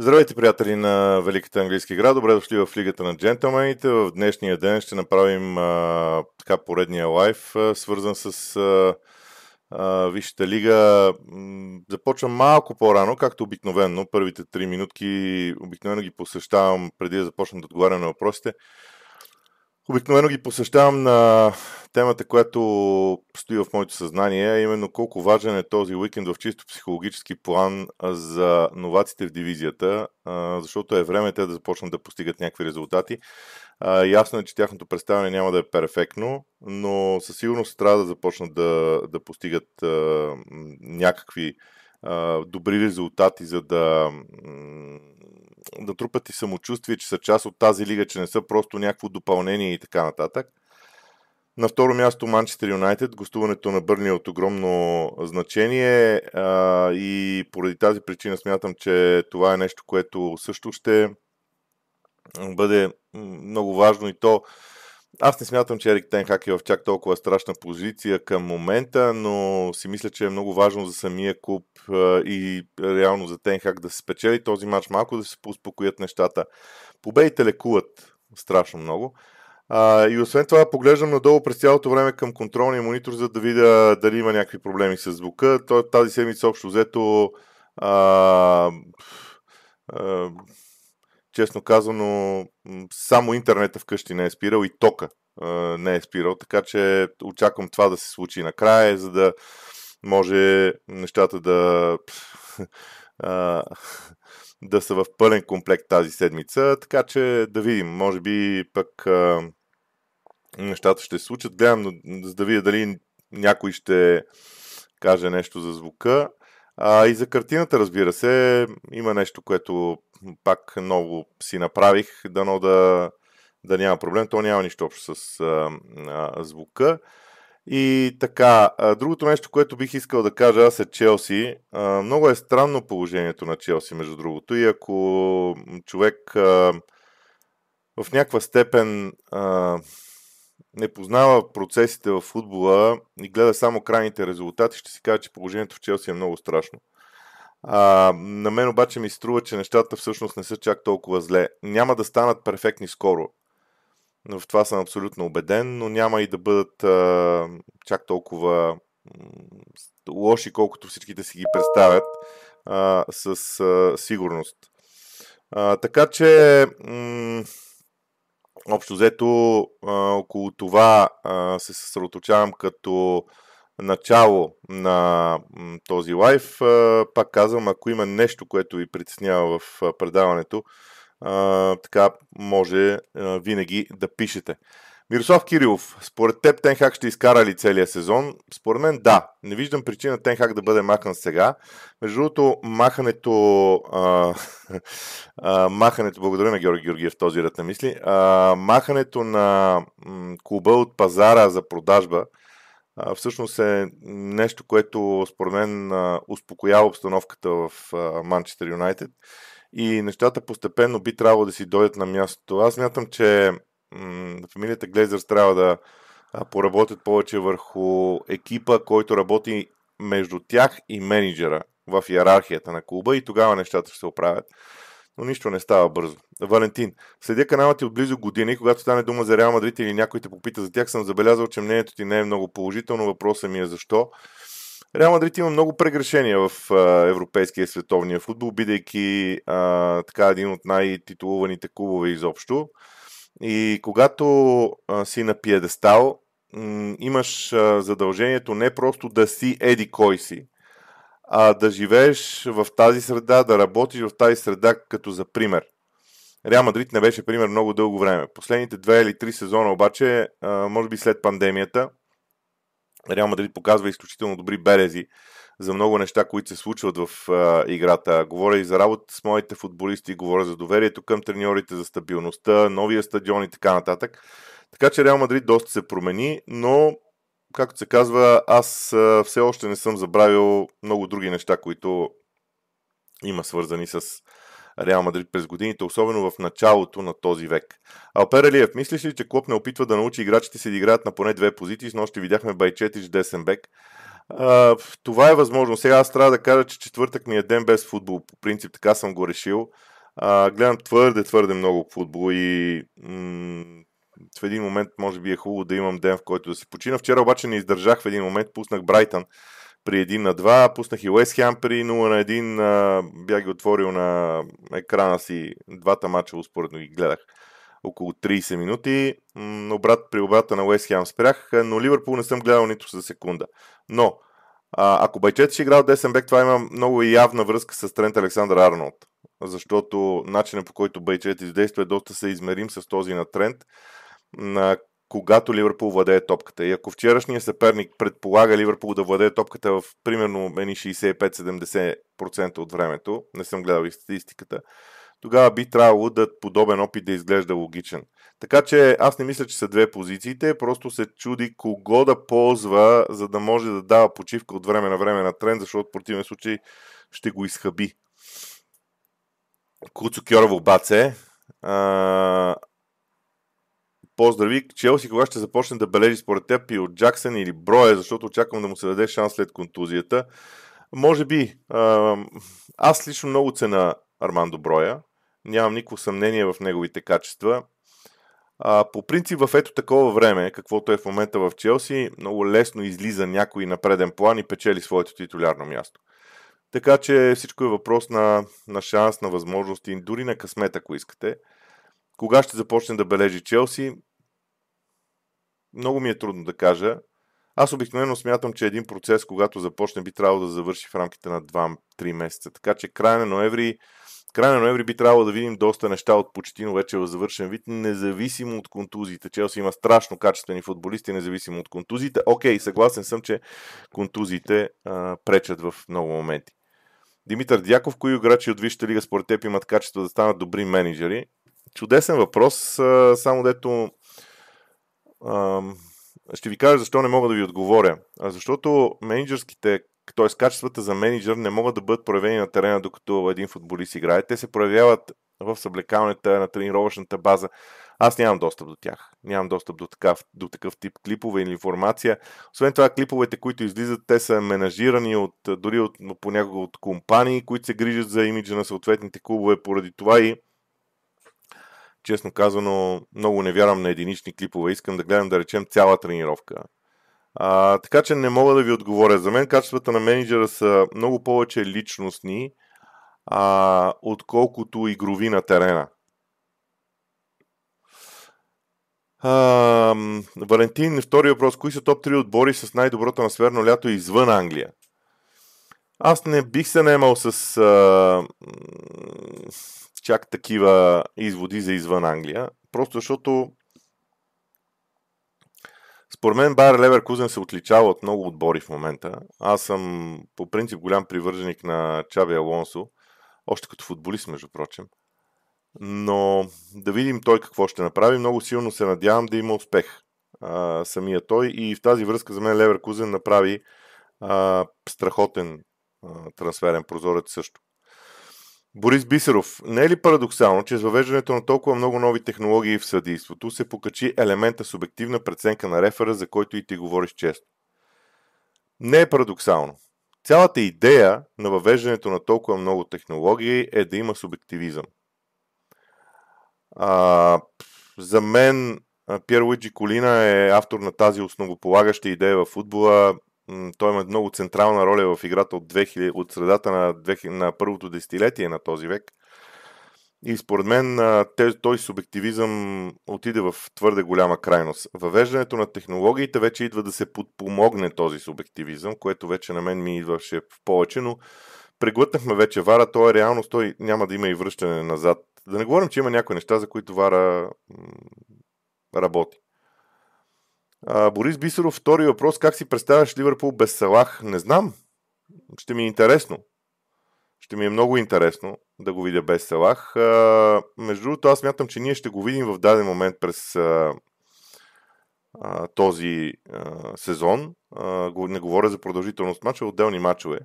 Здравейте, приятели на Великата английски град. Добре дошли в Лигата на джентълмените. В днешния ден ще направим а, така поредния лайф, а, свързан с а, а, Висшата лига. Започвам малко по-рано, както обикновено. Първите три минутки обикновено ги посещавам преди да започна да отговарям на въпросите. Обикновено ги посещавам на темата, която стои в моето съзнание, именно колко важен е този уикенд в чисто психологически план за новаците в дивизията, защото е време те да започнат да постигат някакви резултати. Ясно е, че тяхното представяне няма да е перфектно, но със сигурност трябва да започнат да, да постигат някакви добри резултати, за да да трупат и самочувствие, че са част от тази лига, че не са просто някакво допълнение и така нататък. На второ място Манчестър Юнайтед, гостуването на Бърни е от огромно значение а, и поради тази причина смятам, че това е нещо, което също ще бъде много важно и то аз не смятам, че Ерик Тенхак е в чак толкова страшна позиция към момента, но си мисля, че е много важно за самия клуб и реално за Тенхак да се спечели този матч, малко да се успокоят нещата. Победите лекуват страшно много. И освен това, поглеждам надолу през цялото време към контролния монитор, за да видя дали има някакви проблеми с звука. Тази седмица общо взето а, а, честно казано, само интернета вкъщи не е спирал и тока не е спирал, така че очаквам това да се случи накрая, за да може нещата да да са в пълен комплект тази седмица, така че да видим, може би пък нещата ще се случат. Гледам, за да видя дали някой ще каже нещо за звука. А, и за картината, разбира се, има нещо, което пак много си направих, дано да, да няма проблем. То няма нищо общо с а, а, звука. И така, а, другото нещо, което бих искал да кажа аз е Челси. А, много е странно положението на Челси, между другото. И ако човек а, в някаква степен а, не познава процесите в футбола и гледа само крайните резултати, ще си каже, че положението в Челси е много страшно. На мен обаче ми струва, че нещата всъщност не са чак толкова зле. Няма да станат перфектни скоро. В това съм абсолютно убеден, но няма и да бъдат а, чак толкова лоши, колкото всичките си ги представят а, с а, сигурност. А, така че, м- общо взето, а, около това а, се съсредоточавам като начало на този лайф. Пак казвам, ако има нещо, което ви притеснява в предаването, така може винаги да пишете. Мирослав Кирилов, според теб Тенхак ще изкара ли целия сезон? Според мен да. Не виждам причина Тенхак да бъде махан сега. Между другото, махането, а, а, махането, благодаря на Георги Георгиев този ред на мисли, а, махането на м, клуба от пазара за продажба, всъщност е нещо, което според мен успокоява обстановката в Манчестър Юнайтед и нещата постепенно би трябвало да си дойдат на мястото. Аз мятам, че фамилията Глезърс трябва да поработят повече върху екипа, който работи между тях и менеджера в иерархията на клуба и тогава нещата ще се оправят но нищо не става бързо. Валентин, следя канала ти от близо години, когато стане дума за Реал Мадрид или някой те попита за тях, съм забелязал, че мнението ти не е много положително. Въпросът ми е защо. Реал Мадрид има много прегрешения в а, европейския и световния футбол, бидейки а, така един от най-титулуваните клубове изобщо. И когато а, си на пиедестал, м- имаш а, задължението не просто да си еди кой си, а да живееш в тази среда, да работиш в тази среда като за пример. Реал Мадрид не беше пример много дълго време. Последните две или три сезона обаче, може би след пандемията, Реал Мадрид показва изключително добри берези за много неща, които се случват в играта. Говоря и за работа с моите футболисти, говоря за доверието към треньорите, за стабилността, новия стадион и така нататък. Така че Реал Мадрид доста се промени, но както се казва, аз все още не съм забравил много други неща, които има свързани с Реал Мадрид през годините, особено в началото на този век. Алпер Алиев, мислиш ли, че Клоп не опитва да научи играчите си да играят на поне две позиции? С нощи видяхме Байчетич, десен бек. А, това е възможно. Сега аз трябва да кажа, че четвъртък ми е ден без футбол. По принцип така съм го решил. А, гледам твърде, твърде много футбол и м- в един момент може би е хубаво да имам ден, в който да си почина. Вчера обаче не издържах в един момент, пуснах Брайтън при 1 на 2, пуснах и Уест Хем при 0 на 1, бях ги отворил на екрана си, двата мача успоредно ги гледах около 30 минути. Обрат, при обрата на Уест Хем спрях, но Ливърпул не съм гледал нито за секунда. Но, а, ако Байчет ще играл десен бек, това има много явна връзка с Трент Александър Арнолд. Защото начинът по който Байчет издейства е доста се измерим с този на Трент. На когато Ливърпул владее топката. И ако вчерашният съперник предполага Ливърпул да владее топката в примерно 65-70% от времето, не съм гледал и статистиката, тогава би трябвало да подобен опит да изглежда логичен. Така че аз не мисля, че са две позициите, просто се чуди кого да ползва, за да може да дава почивка от време на време на тренд, защото в противен случай ще го изхъби. Куцо Кьорово Баце. А... Поздрави. Челси кога ще започне да бележи според теб и от Джаксън или Броя, защото очаквам да му се даде шанс след контузията. Може би. Аз лично много цена Армандо Броя. Нямам никакво съмнение в неговите качества. А, по принцип в ето такова време, каквото е в момента в Челси, много лесно излиза някой на преден план и печели своето титулярно място. Така че всичко е въпрос на, на шанс, на възможности, дори на късмет, ако искате. Кога ще започне да бележи Челси? Много ми е трудно да кажа. Аз обикновено смятам, че един процес, когато започне, би трябвало да завърши в рамките на 2-3 месеца. Така че края на ноември края на ноември би трябвало да видим доста неща от Почетино вече в завършен вид, независимо от контузиите. Челси има страшно качествени футболисти, независимо от контузиите. Окей, съгласен съм, че контузиите а, пречат в много моменти. Димитър Дяков, кои играчи от Висшата лига според теб имат качество да станат добри менеджери? Чудесен въпрос, само дето ще ви кажа защо не мога да ви отговоря. Защото менеджерските т.е. качествата за менеджер не могат да бъдат проявени на терена, докато един футболист играе. Те се проявяват в съблекалната на тренировъчната база. Аз нямам достъп до тях. Нямам достъп до такъв, до такъв тип клипове или информация. Освен това, клиповете, които излизат, те са менажирани от, дори от, понякога от компании, които се грижат за имиджа на съответните клубове. Поради това и честно казано, много не вярвам на единични клипове. Искам да гледам, да речем, цяла тренировка. А, така че не мога да ви отговоря. За мен качествата на менеджера са много повече личностни, а, отколкото игрови на терена. А, Валентин, втори въпрос. Кои са топ 3 отбори с най-доброто насверно лято извън Англия? Аз не бих се наемал с а, чак такива изводи за извън Англия, просто защото според мен Байер Леверкузен се отличава от много отбори в момента. Аз съм по принцип голям привърженик на Чави Алонсо, още като футболист, между прочим. Но да видим той какво ще направи. Много силно се надявам да има успех а, самия той. И в тази връзка за мен Леверкузен направи а, страхотен а, трансферен прозорец също. Борис Бисеров, не е ли парадоксално, че с въвеждането на толкова много нови технологии в съдейството се покачи елемента субективна преценка на рефера, за който и ти говориш често? Не е парадоксално. Цялата идея на въвеждането на толкова много технологии е да има субективизъм. А, за мен Пьер Луиджи Колина е автор на тази основополагаща идея в футбола той има много централна роля в играта от, 2000, от средата на, 2000, на първото десетилетие на този век. И според мен той субективизъм отиде в твърде голяма крайност. Въвеждането на технологиите вече идва да се подпомогне този субективизъм, което вече на мен ми идваше в повече, но преглътнахме вече Вара, то е реалност, той няма да има и връщане назад. Да не говорим, че има някои неща, за които Вара работи. Борис Бисеров, втори въпрос. Как си представяш Ливърпул без Салах? Не знам. Ще ми е интересно. Ще ми е много интересно да го видя без Салах. А, между другото, аз мятам, че ние ще го видим в даден момент през а, а, този а, сезон. А, не говоря за продължителност мача, отделни мачове.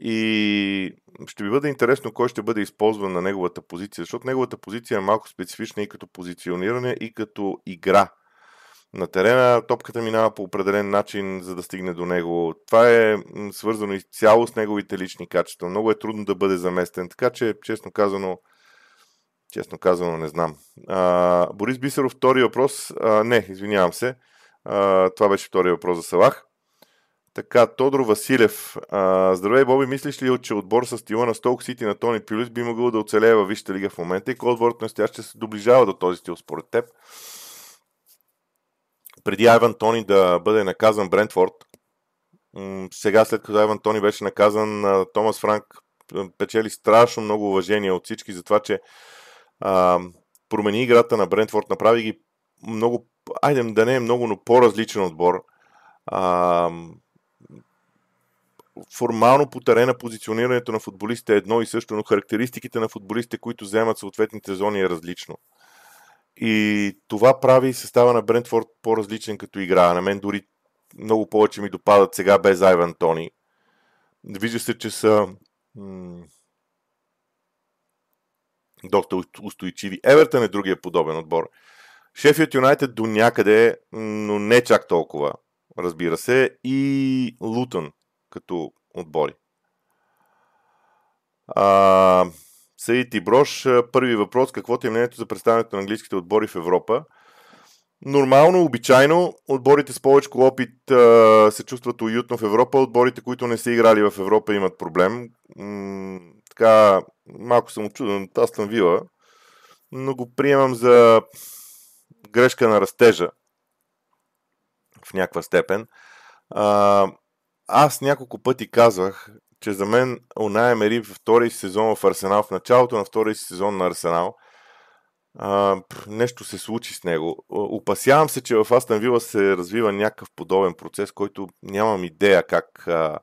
И ще ми бъде интересно кой ще бъде използван на неговата позиция, защото неговата позиция е малко специфична и като позициониране, и като игра на терена, топката минава по определен начин, за да стигне до него. Това е свързано изцяло с неговите лични качества. Много е трудно да бъде заместен, така че, честно казано, честно казано, не знам. А, Борис Бисеров, втори въпрос. А, не, извинявам се. А, това беше втори въпрос за Салах. Така, Тодор Василев. А, здравей, Боби, мислиш ли, че отбор с стила на Столк Сити на Тони Пюлис би могъл да оцелее във Висшата лига в момента и кой отборът на ще се доближава до този стил според теб? Преди Айван Тони да бъде наказан Брентфорд, сега след като Айван Тони беше наказан, Томас Франк печели страшно много уважение от всички за това, че а, промени играта на Брентфорд, направи ги много, айде да не е много, но по-различен отбор. А, формално по терена позиционирането на футболистите е едно и също, но характеристиките на футболистите, които вземат съответните зони е различно. И това прави състава на Брентфорд по-различен като игра. На мен дори много повече ми допадат сега без Айван Тони. Вижда се, че са м- доста устойчиви. Евертън е другия подобен отбор. Шефият Юнайтед до някъде, но не чак толкова, разбира се. И Лутън като отбори. А, Саид и Брош, първи въпрос. Какво ти е мнението за представянето на английските отбори в Европа? Нормално, обичайно, отборите с повече опит а, се чувстват уютно в Европа, отборите, които не са играли в Европа, имат проблем. М- така, малко съм очуден от Астън Вила, но го приемам за грешка на растежа в някаква степен. А, аз няколко пъти казвах, че за мен Уная Емери в втория сезон в Арсенал, в началото на втория сезон на Арсенал, а, нещо се случи с него. Опасявам се, че в Астан Вила се развива някакъв подобен процес, който нямам идея как, а,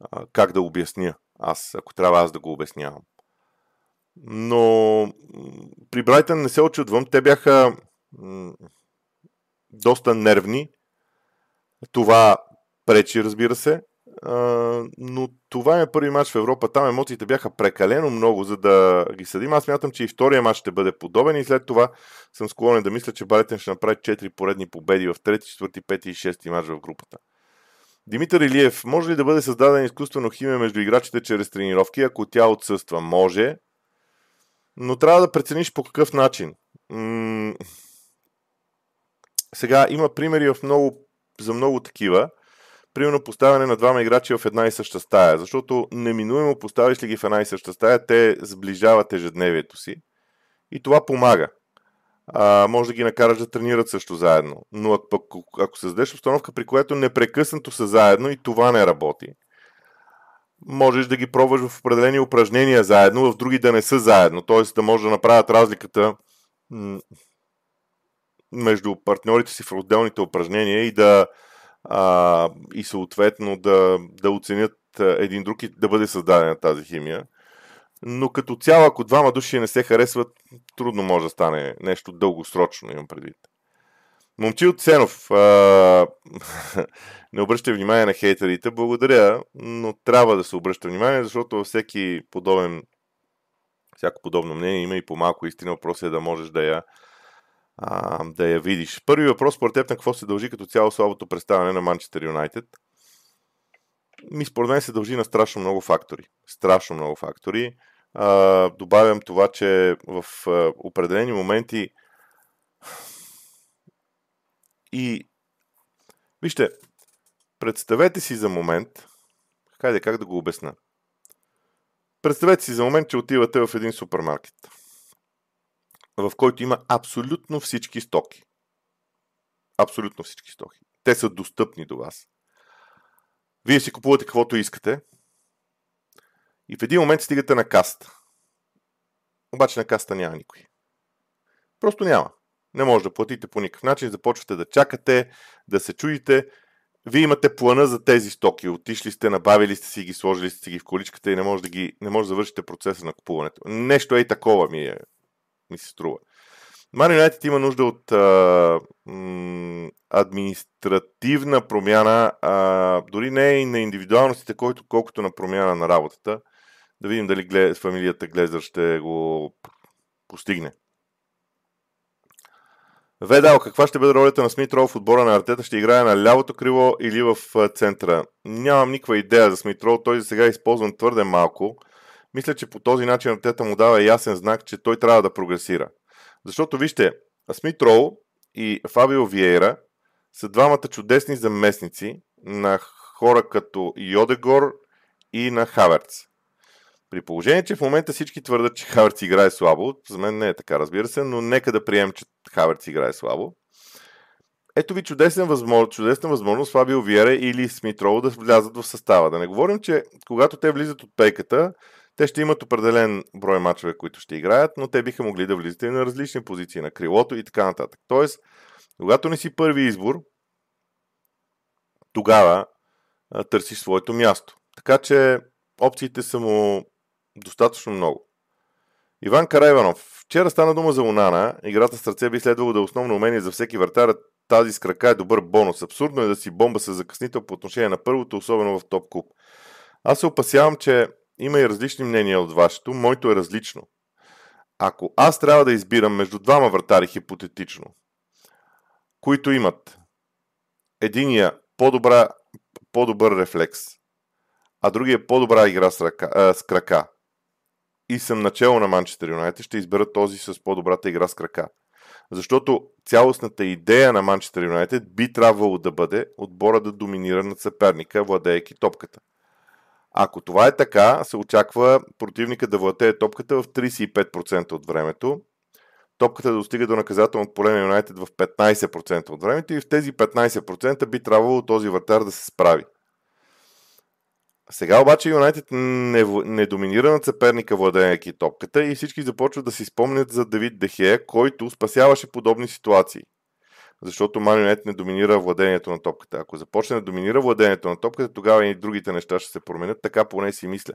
а, как да обясня аз, ако трябва аз да го обяснявам. Но при Брайтън не се очудвам. Те бяха м- доста нервни. Това пречи, разбира се. А, но това е първи матч в Европа. Там емоциите бяха прекалено много, за да ги съдим. Аз мятам, че и втория матч ще бъде подобен и след това съм склонен да мисля, че Баретен ще направи 4 поредни победи в 3, 4, 5 и 6 матч в групата. Димитър Илиев, може ли да бъде създаден изкуствено химия между играчите чрез тренировки, ако тя отсъства? Може, но трябва да прецениш по какъв начин. М- сега има примери в много, за много такива примерно поставяне на двама играчи в една и съща стая, защото неминуемо поставиш ли ги в една и съща стая, те сближават ежедневието си и това помага. А, може да ги накараш да тренират също заедно. Но ако, ако създадеш обстановка, при която непрекъснато са заедно и това не работи, можеш да ги пробваш в определени упражнения заедно, в други да не са заедно. Т.е. да може да направят разликата между партньорите си в отделните упражнения и да, а, и съответно да, да оценят един друг и да бъде създадена тази химия. Но като цяло, ако двама души не се харесват, трудно може да стане нещо дългосрочно, имам предвид. Момчи от Сенов, а... не обръща внимание на хейтерите, благодаря, но трябва да се обръща внимание, защото във всеки подобен, всяко подобно мнение има и по малко истина, въпрос е да можеш да я а, да я видиш. Първи въпрос, според теб, на какво се дължи като цяло слабото представяне на Манчестър Юнайтед? Ми според мен се дължи на страшно много фактори. Страшно много фактори. А, добавям това, че в а, определени моменти и вижте, представете си за момент, хайде как да го обясна. Представете си за момент, че отивате в един супермаркет в който има абсолютно всички стоки. Абсолютно всички стоки. Те са достъпни до вас. Вие си купувате каквото искате и в един момент стигате на каста. Обаче на каста няма никой. Просто няма. Не може да платите по никакъв начин, започвате да чакате, да се чудите. Вие имате плана за тези стоки. Отишли сте, набавили сте си ги, сложили сте си ги в количката и не може да, ги, не може да завършите процеса на купуването. Нещо е и такова ми е ми се струва. Ман Юнайтед има нужда от а, м- административна промяна, а, дори не и на индивидуалностите, който, колкото на промяна на работата. Да видим дали глед, фамилията Глезър ще го постигне. Ведал, каква ще бъде ролята на Смит Роу в отбора на Артета? Ще играе на лявото крило или в центъра? Нямам никаква идея за Смит Роу. Той за сега е използван твърде малко. Мисля, че по този начин Артета му дава ясен знак, че той трябва да прогресира. Защото вижте, Смит Роу и Фабио Виейра са двамата чудесни заместници на хора като Йодегор и на Хаверц. При положение, че в момента всички твърдат, че Хаверц играе слабо, за мен не е така, разбира се, но нека да приемем, че Хаверц играе слабо. Ето ви чудесна възможност, чудесна възможност Фабио Виера или Смит Роу да влязат в състава. Да не говорим, че когато те влизат от пейката, те ще имат определен брой мачове, които ще играят, но те биха могли да влизат и на различни позиции, на крилото и така нататък. Тоест, когато не си първи избор, тогава а, търсиш своето място. Така че опциите са му достатъчно много. Иван Карайванов. Вчера стана дума за Унана. Играта с сърце би следвало да е основно умение за всеки вратар. Тази с крака е добър бонус. Абсурдно е да си бомба с закъснител по отношение на първото, особено в топ куп. Аз се опасявам, че има и различни мнения от вашето. Моето е различно. Ако аз трябва да избирам между двама вратари хипотетично, които имат единия по-добра, по-добър рефлекс, а другия по-добра игра с, ръка, а, с крака, и съм начало на Манчестър Юнайтед, ще избера този с по-добрата игра с крака. Защото цялостната идея на Манчестър Юнайтед би трябвало да бъде отбора да доминира над съперника, владеейки топката. Ако това е така, се очаква противника да владее топката в 35% от времето, топката да достига до наказателното поле на Юнайтед в 15% от времето и в тези 15% би трябвало този вратар да се справи. Сега обаче Юнайтед не, не доминира над съперника владеейки топката и всички започват да си спомнят за Давид Дехея, който спасяваше подобни ситуации. Защото Юнайтед не доминира владението на топката. Ако започне да доминира владението на топката, тогава и другите неща ще се променят. Така поне си мисля.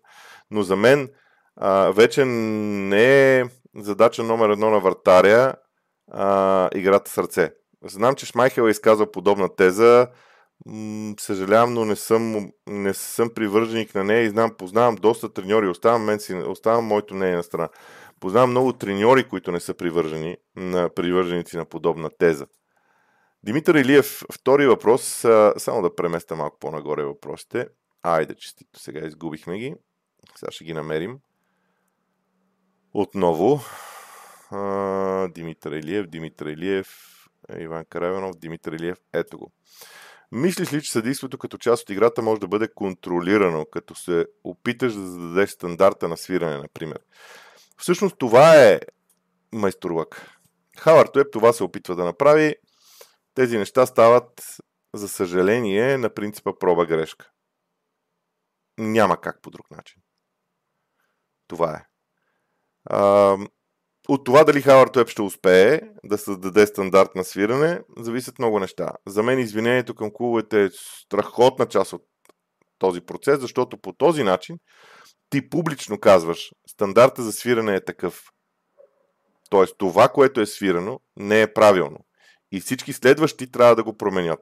Но за мен а, вече не е задача номер едно на вратаря а, играта сърце. Знам, че Шмайхел е изказал подобна теза съжалявам, но не съм, не съм привърженик на нея и знам, познавам доста треньори. Оставам, мен си, оставам моето мнение на страна. Познавам много треньори, които не са привържени на привърженици на подобна теза. Димитър Илиев, втори въпрос. Само да преместа малко по-нагоре въпросите. Айде, честито, сега изгубихме ги. Сега ще ги намерим. Отново. Димитър Илиев, Димитър Илиев, Иван Каравенов, Димитър Илиев. Ето го. Мислиш ли, че съдейството като част от играта може да бъде контролирано, като се опиташ да зададеш стандарта на свиране, например? Всъщност това е майсторлък. Хавард това се опитва да направи. Тези неща стават, за съжаление, на принципа проба-грешка. Няма как по друг начин. Това е. А, от това дали Хавард Уеб ще успее да създаде стандарт на свиране, зависят много неща. За мен извинението към клубовете е страхотна част от този процес, защото по този начин ти публично казваш, стандарта за свиране е такъв. Тоест това, което е свирано, не е правилно. И всички следващи трябва да го променят.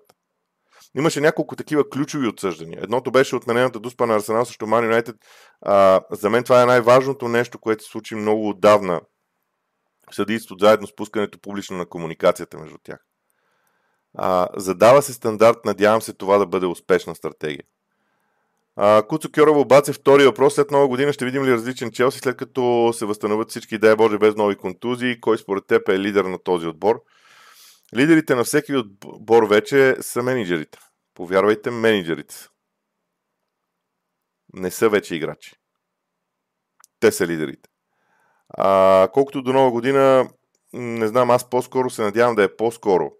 Имаше няколко такива ключови отсъждания. Едното беше отменената дуспа на Арсенал срещу Ман Юнайтед. За мен това е най-важното нещо, което се случи много отдавна съдийството заедно с пускането публично на комуникацията между тях. А, задава се стандарт, надявам се това да бъде успешна стратегия. А, Куцо Кьорова обаче втори въпрос. След нова година ще видим ли различен Челси, след като се възстановят всички, дай Боже, без нови контузии? Кой според теб е лидер на този отбор? Лидерите на всеки отбор вече са менеджерите. Повярвайте, менеджерите са. Не са вече играчи. Те са лидерите. А, колкото до нова година, не знам, аз по-скоро се надявам да е по-скоро.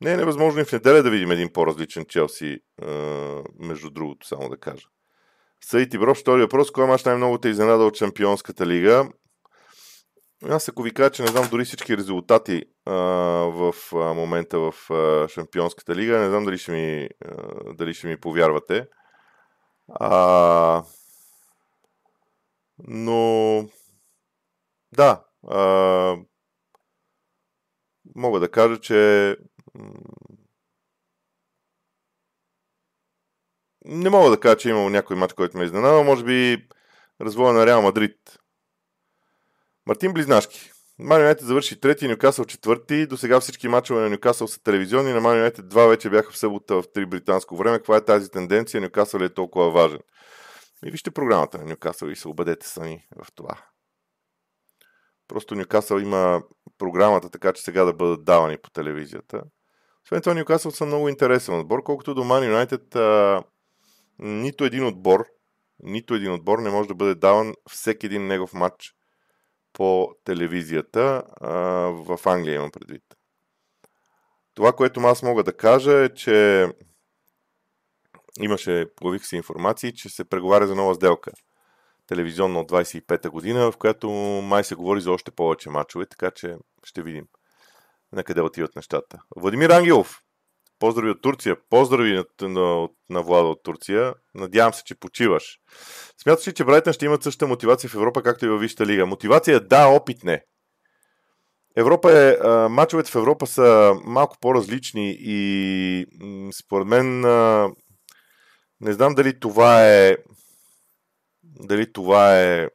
Не е невъзможно и в неделя да видим един по-различен Челси, между другото, само да кажа. Съди Бро, втори въпрос. Кой мач най-много те изненада от Шампионската лига? Аз ако ви кажа, че не знам дори всички резултати а, в а, момента в а, Шампионската лига, не знам дали ще ми, а, дали ще ми повярвате. А, но да, а, мога да кажа, че не мога да кажа, че имал някой матч, който ме изненада, може би развоя на Реал Мадрид. Мартин Близнашки. Ман Юнайтед завърши трети, Нюкасъл четвърти. До сега всички мачове на Нюкасъл са телевизионни, на Ман два вече бяха в събота в три британско време. Каква е тази тенденция? Нюкасъл е толкова важен. И вижте програмата на Нюкасъл и се убедете сами в това. Просто Нюкасъл има програмата така, че сега да бъдат давани по телевизията. Освен това, Нюкасъл са много интересен отбор, колкото до Ман Юнайтед нито един отбор, нито един отбор не може да бъде даван всеки един негов матч по телевизията в Англия имам предвид. Това, което аз мога да кажа е, че имаше, появиха се информации, че се преговаря за нова сделка телевизионна от 25-та година, в която май се говори за още повече мачове, така че ще видим на къде отиват нещата. Владимир Ангелов, поздрави от Турция, поздрави на, на, на Влада от Турция. Надявам се, че почиваш. Смяташ ли, че Брайтън ще имат същата мотивация в Европа, както и във Висшата лига? Мотивация да, опит не. Европа е, а, мачовете в Европа са малко по-различни и м, според мен а, не знам дали това е дали това е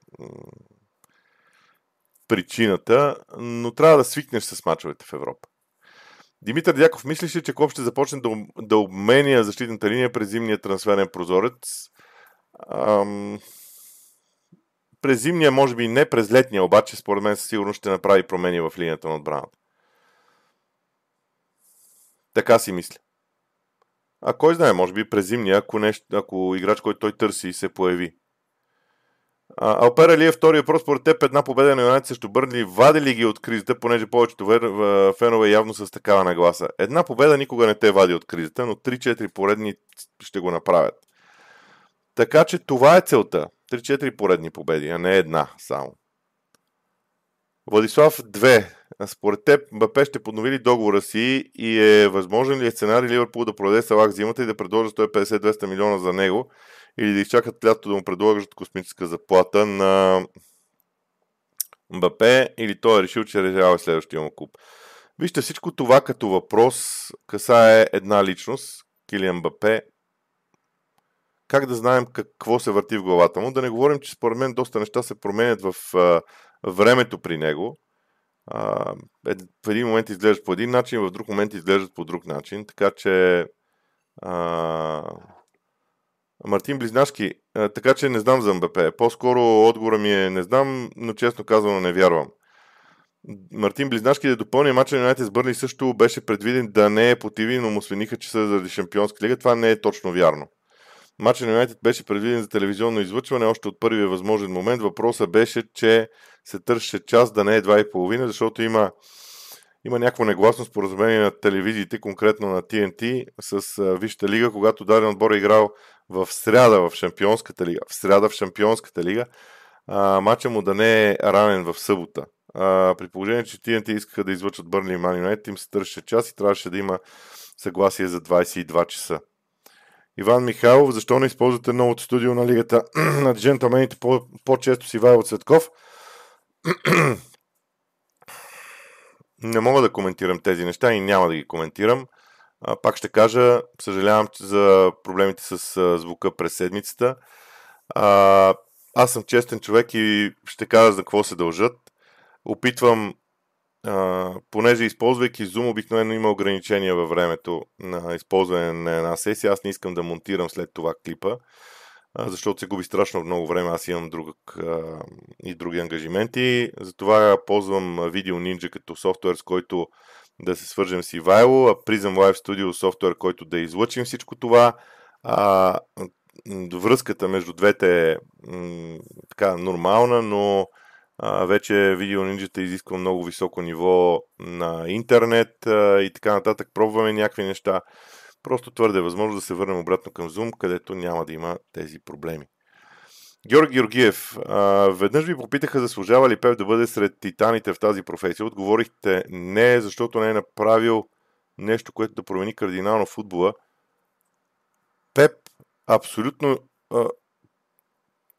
причината, но трябва да свикнеш с мачовете в Европа. Димитър Дяков, мислиш ли, че Клоп ще започне да, да обменя защитната линия през зимния трансферен прозорец? Ам... През зимния, може би не през летния, обаче според мен със сигурност ще направи промени в линията на отбраната. Така си мисля. А кой знае, може би през зимния, ако, нещо, ако играч, който той търси, се появи. Алпера ли е втория въпрос? Според теб една победа на Юнайтед срещу Бърнли вади ли ги от кризата, понеже повечето фенове явно с такава нагласа? Една победа никога не те вади от кризата, но 3-4 поредни ще го направят. Така че това е целта. 3-4 поредни победи, а не една само. Владислав 2. Според теб Мбапе ще поднови ли договора си и е възможен ли е сценарий Ливърпул да продаде Салах зимата и да предложи 150-200 милиона за него или да изчакат лято да му предложат космическа заплата на Мбапе или той е решил, че решава следващия му клуб. Вижте, всичко това като въпрос касае една личност, Килиан Мбапе. Как да знаем какво се върти в главата му? Да не говорим, че според мен доста неща се променят в а, времето при него. А, е, в един момент изглеждат по един начин, в друг момент изглеждат по друг начин. Така че а, Мартин Близнашки, така че не знам за МБП. По-скоро отговора ми е не знам, но честно казано не вярвам. Мартин Близнашки да допълни мача на Юнайтед с Бърни също беше предвиден да не е по ТВ, но му свениха, че са заради Шампионска лига. Това не е точно вярно. Матчът на Юнайтед беше предвиден за телевизионно излъчване още от първия възможен момент. Въпросът беше, че се търсеше час да не е 2,5, защото има има някакво негласно споразумение на телевизиите, конкретно на TNT, с Висшата лига, когато даден отбор е играл в сряда в Шампионската лига, в сряда в Шампионската лига, а, матча му да не е ранен в събота. А, при положение, че TNT искаха да излъчат Бърни и Ман им се търсеше час и трябваше да има съгласие за 22 часа. Иван Михайлов, защо не използвате новото студио на лигата на джентълмените по-често си Вайло Цветков? Не мога да коментирам тези неща и няма да ги коментирам. Пак ще кажа, съжалявам за проблемите с звука през седмицата. Аз съм честен човек и ще кажа за какво се дължат. Опитвам, понеже използвайки Zoom, обикновено има ограничения във времето на използване на една сесия. Аз не искам да монтирам след това клипа защото се губи страшно много време. Аз имам друг, и други ангажименти. Затова ползвам Video Ninja като софтуер, с който да се свържем с Ивайло, а Prism Live Studio софтуер, който да излъчим всичко това. А, връзката между двете е м- така нормална, но а, вече Video Ninja изисква много високо ниво на интернет а, и така нататък. Пробваме някакви неща. Просто твърде е възможно да се върнем обратно към Zoom, където няма да има тези проблеми. Георги Георгиев, а, веднъж ви попитаха заслужава ли Пеп да бъде сред титаните в тази професия. Отговорихте не, защото не е направил нещо, което да промени кардинално футбола. Пеп абсолютно а,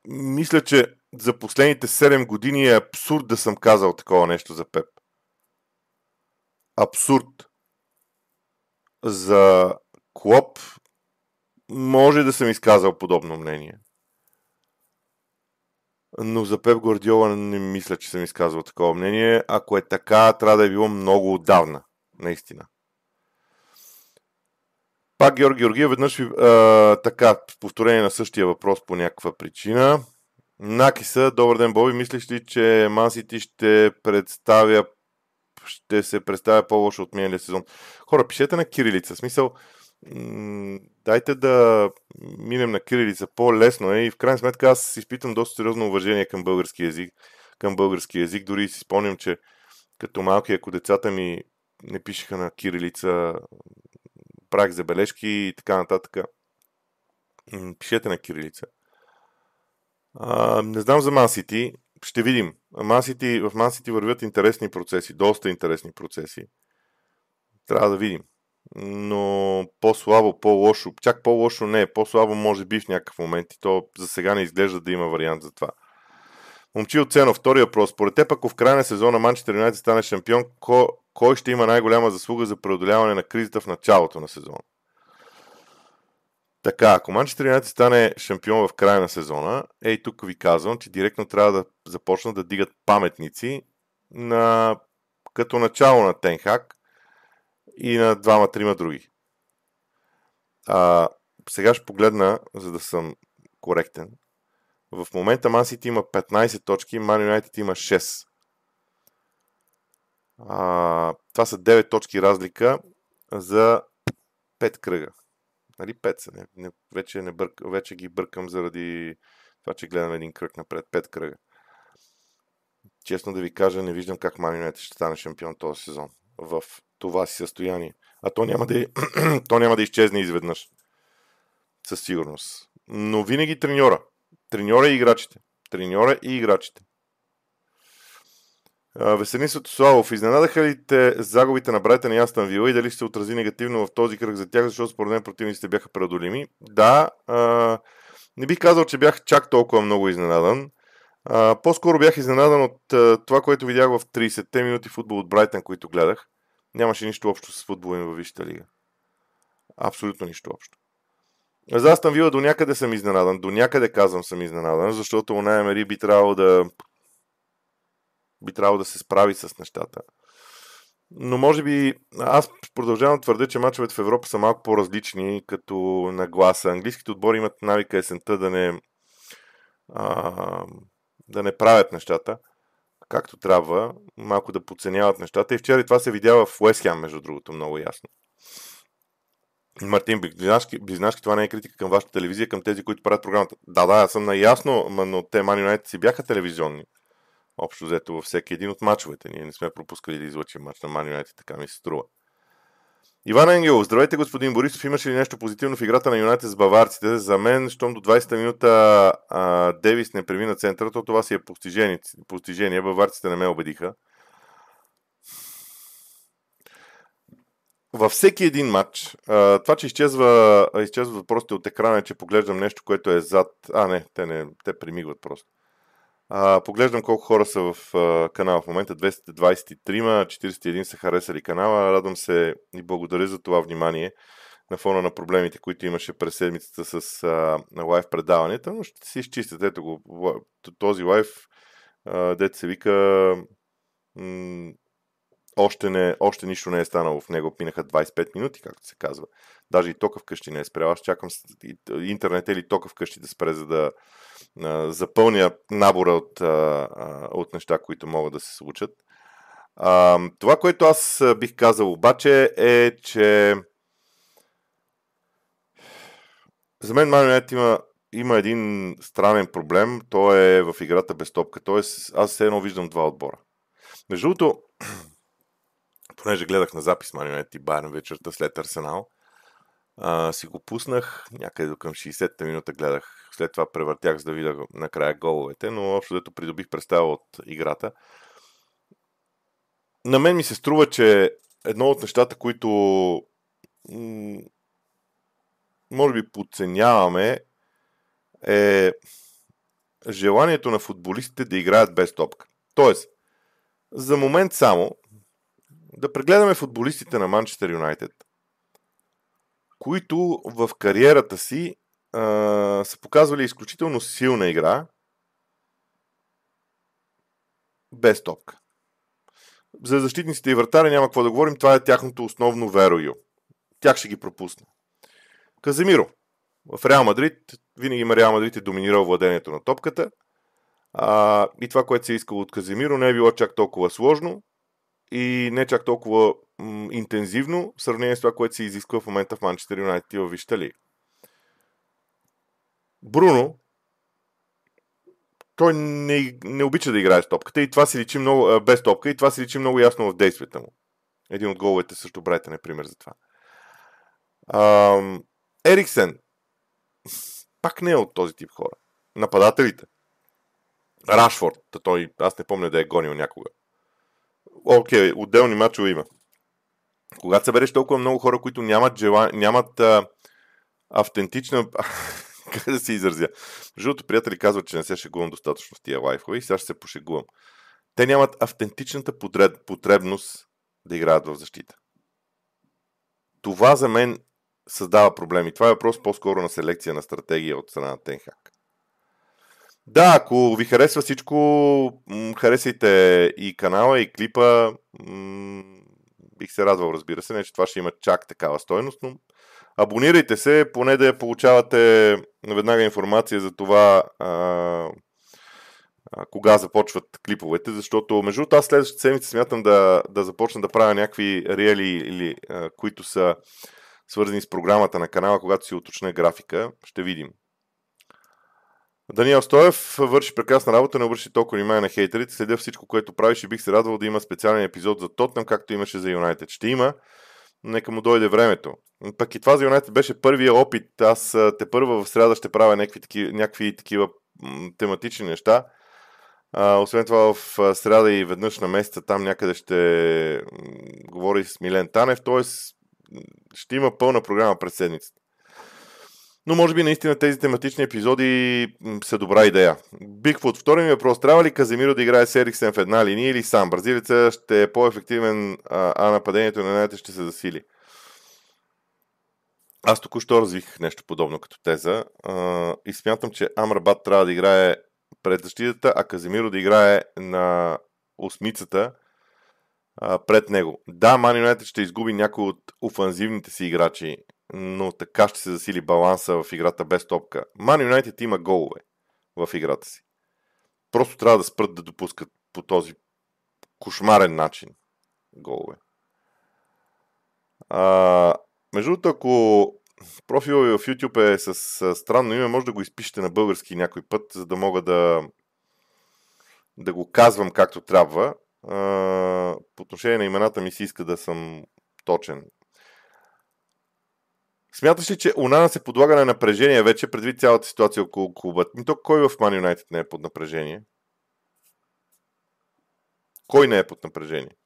мисля, че за последните 7 години е абсурд да съм казал такова нещо за Пеп. Абсурд. За Клоп може да съм изказал подобно мнение. Но за Пеп Гвардиола не мисля, че съм изказвал такова мнение. Ако е така, трябва да е било много отдавна. Наистина. Пак Георги Георгиев, веднъж а, така, повторение на същия въпрос по някаква причина. Накиса, добър ден, Боби. Мислиш ли, че Мансити ще представя ще се представя по-лошо от миналия сезон? Хора, пишете на кирилица. Смисъл, дайте да минем на кирилица. По-лесно е и в крайна сметка аз изпитам доста сериозно уважение към български язик. Към български язик. Дори си спомням, че като малки, ако децата ми не пишеха на кирилица, правих забележки и така нататък. Пишете на кирилица. А, не знам за Мансити. Ще видим. Мансити, в Мансити вървят интересни процеси, доста интересни процеси. Трябва да видим. Но по-слабо, по-лошо, чак по-лошо не е. По-слабо може би в някакъв момент и то за сега не изглежда да има вариант за това. Момчи от Цено, втори въпрос. Според теб, ако в края на сезона Манчестър Юнайтед стане шампион, кой ще има най-голяма заслуга за преодоляване на кризата в началото на сезона? Така, ако Манчестър Юнайтед стане шампион в края на сезона, ей тук ви казвам, че директно трябва да започнат да дигат паметници на, като начало на Тенхак и на двама-трима други. А, сега ще погледна, за да съм коректен. В момента Ман Сити има 15 точки, Ман Юнайтед има 6. А, това са 9 точки разлика за 5 кръга. Нали, 5 са. Не, не, вече, не бърк, вече ги бъркам заради това, че гледам един кръг напред. 5 кръга. Честно да ви кажа, не виждам как Ман Юнайтед ще стане шампион този сезон. В това си състояние. А то няма да, то няма да изчезне изведнъж. Със сигурност. Но винаги треньора. Треньора и играчите. Треньора и играчите. Веселин Светославов, изненадаха ли те загубите на Брайтън и Астан Вила и дали ще се отрази негативно в този кръг за тях, защото според мен противниците бяха преодолими? Да, а, не бих казал, че бях чак толкова много изненадан. По-скоро бях изненадан от а, това, което видях в 30-те минути футбол от Брайтън, които гледах. Нямаше нищо общо с футбола им във Висшата лига. Абсолютно нищо общо. За Астан Вила до някъде съм изненадан. До някъде казвам съм изненадан, защото Уная Мери би трябвало да би трябвало да се справи с нещата. Но може би аз продължавам да твърдя, че мачовете в Европа са малко по-различни като нагласа. Английските отбори имат навика есента да не, а, да не правят нещата както трябва, малко да подценяват нещата. И вчера и това се видя в Уест между другото, много ясно. Мартин Близнашки, Близнашки, това не е критика към вашата телевизия, към тези, които правят програмата. Да, да, аз съм наясно, но те Юнайтед си бяха телевизионни. Общо взето във всеки един от мачовете. Ние не сме пропускали да излъчим мач на Юнайтед, така ми се струва. Иван Енгел, здравейте господин Борисов, имаше ли нещо позитивно в играта на Юнайтед с баварците? За мен, щом до 20-та минута а, Девис не премина центъра, то това си е постижение. постижение. Баварците не ме убедиха. Във всеки един матч, а, това, че изчезва, изчезва просто от екрана, че поглеждам нещо, което е зад... А, не, те, не, те примигват просто. А, поглеждам колко хора са в а, канала в момента. 223, 41 са харесали канала. Радвам се и благодаря за това внимание на фона на проблемите, които имаше през седмицата с а, на лайв предаванията, но ще си изчистят. Ето го, този лайв, дете се вика, м- още, не, още нищо не е станало в него. Минаха 25 минути, както се казва. Даже и тока вкъщи не е спрял. Аз чакам интернет или тока вкъщи да спре, за да а, запълня набора от, а, от неща, които могат да се случат. А, това, което аз бих казал обаче е, че за мен Марионет има, има един странен проблем. То е в играта без топка. Тоест, аз все едно виждам два отбора. Между другото, понеже гледах на запис Марионет и Байерн вечерта след Арсенал, а, си го пуснах някъде до към 60-та минута гледах. След това превъртях за да видя накрая головете, но общо дето придобих представа от играта. На мен ми се струва, че едно от нещата, които м- може би подценяваме е желанието на футболистите да играят без топка. Тоест, за момент само да прегледаме футболистите на Манчестър Юнайтед – които в кариерата си а, са показвали изключително силна игра, без топка. За защитниците и вратари няма какво да говорим, това е тяхното основно верою. Тях ще ги пропусна. Каземиро. В Реал Мадрид, винаги има Реал Мадрид е доминирал владението на топката. А, и това, което се е искало от Каземиро, не е било чак толкова сложно и не чак толкова м- интензивно в сравнение с това, което се изисква в момента в Манчестър Юнайтед и в Вища лига. Бруно, той не, не обича да играе с топката и това се личи много, без топка и това се личи много ясно в действията му. Един от головете също Брайтън е пример за това. Ам, Ериксен пак не е от този тип хора. Нападателите. Рашфорд, той, аз не помня да е гонил някога. Окей, okay, отделни мачове има. Когато събереш толкова много хора, които нямат, жела... нямат а, автентична... как да се изразя? Жълто приятели казват, че не се шегувам достатъчно в тия лайфове и сега ще се пошегувам. Те нямат автентичната потреб... потребност да играят в защита. Това за мен създава проблеми. Това е въпрос по-скоро на селекция на стратегия от страна на Тенхак. Да, ако ви харесва всичко, харесайте и канала, и клипа. Бих се радвал, разбира се, не че това ще има чак такава стойност, но абонирайте се, поне да получавате веднага информация за това кога започват клиповете, защото между аз следващата седмица смятам да, да започна да правя някакви реали, или, а, които са свързани с програмата на канала, когато си уточня графика. Ще видим. Даниел Стоев върши прекрасна работа, не обръщи толкова внимание на хейтерите, следя всичко, което правиш и бих се радвал да има специален епизод за Тотнам, както имаше за Юнайтед. Ще има, нека му дойде времето. Пък и това за Юнайтед беше първия опит. Аз те първа в среда ще правя някакви, някакви такива тематични неща. А, освен това в среда и веднъж на месеца там някъде ще говори с Милен Танев, т.е. ще има пълна програма през седмицата. Но може би наистина тези тематични епизоди са добра идея. Бигфут, втори ми въпрос. Трябва ли Каземиро да играе с Ериксен в една линия или сам? Бразилеца ще е по-ефективен, а нападението на неята ще се засили. Аз току-що развих нещо подобно като теза и смятам, че Амрабат трябва да играе пред защитата, а Каземиро да играе на осмицата пред него. Да, Ман Юнайтед ще изгуби някои от офанзивните си играчи но така ще се засили баланса в играта без топка. Ман Юнайтед има голове в играта си. Просто трябва да спрат да допускат по този кошмарен начин голове. А, между другото, ако профила ви в YouTube е с, с странно име, може да го изпишете на български някой път, за да мога да, да го казвам както трябва. А, по отношение на имената ми си иска да съм точен. Смяташ ли, че Унана се подлага на напрежение вече предвид цялата ситуация около клуба? И то кой в Ман Юнайтед не е под напрежение? Кой не е под напрежение?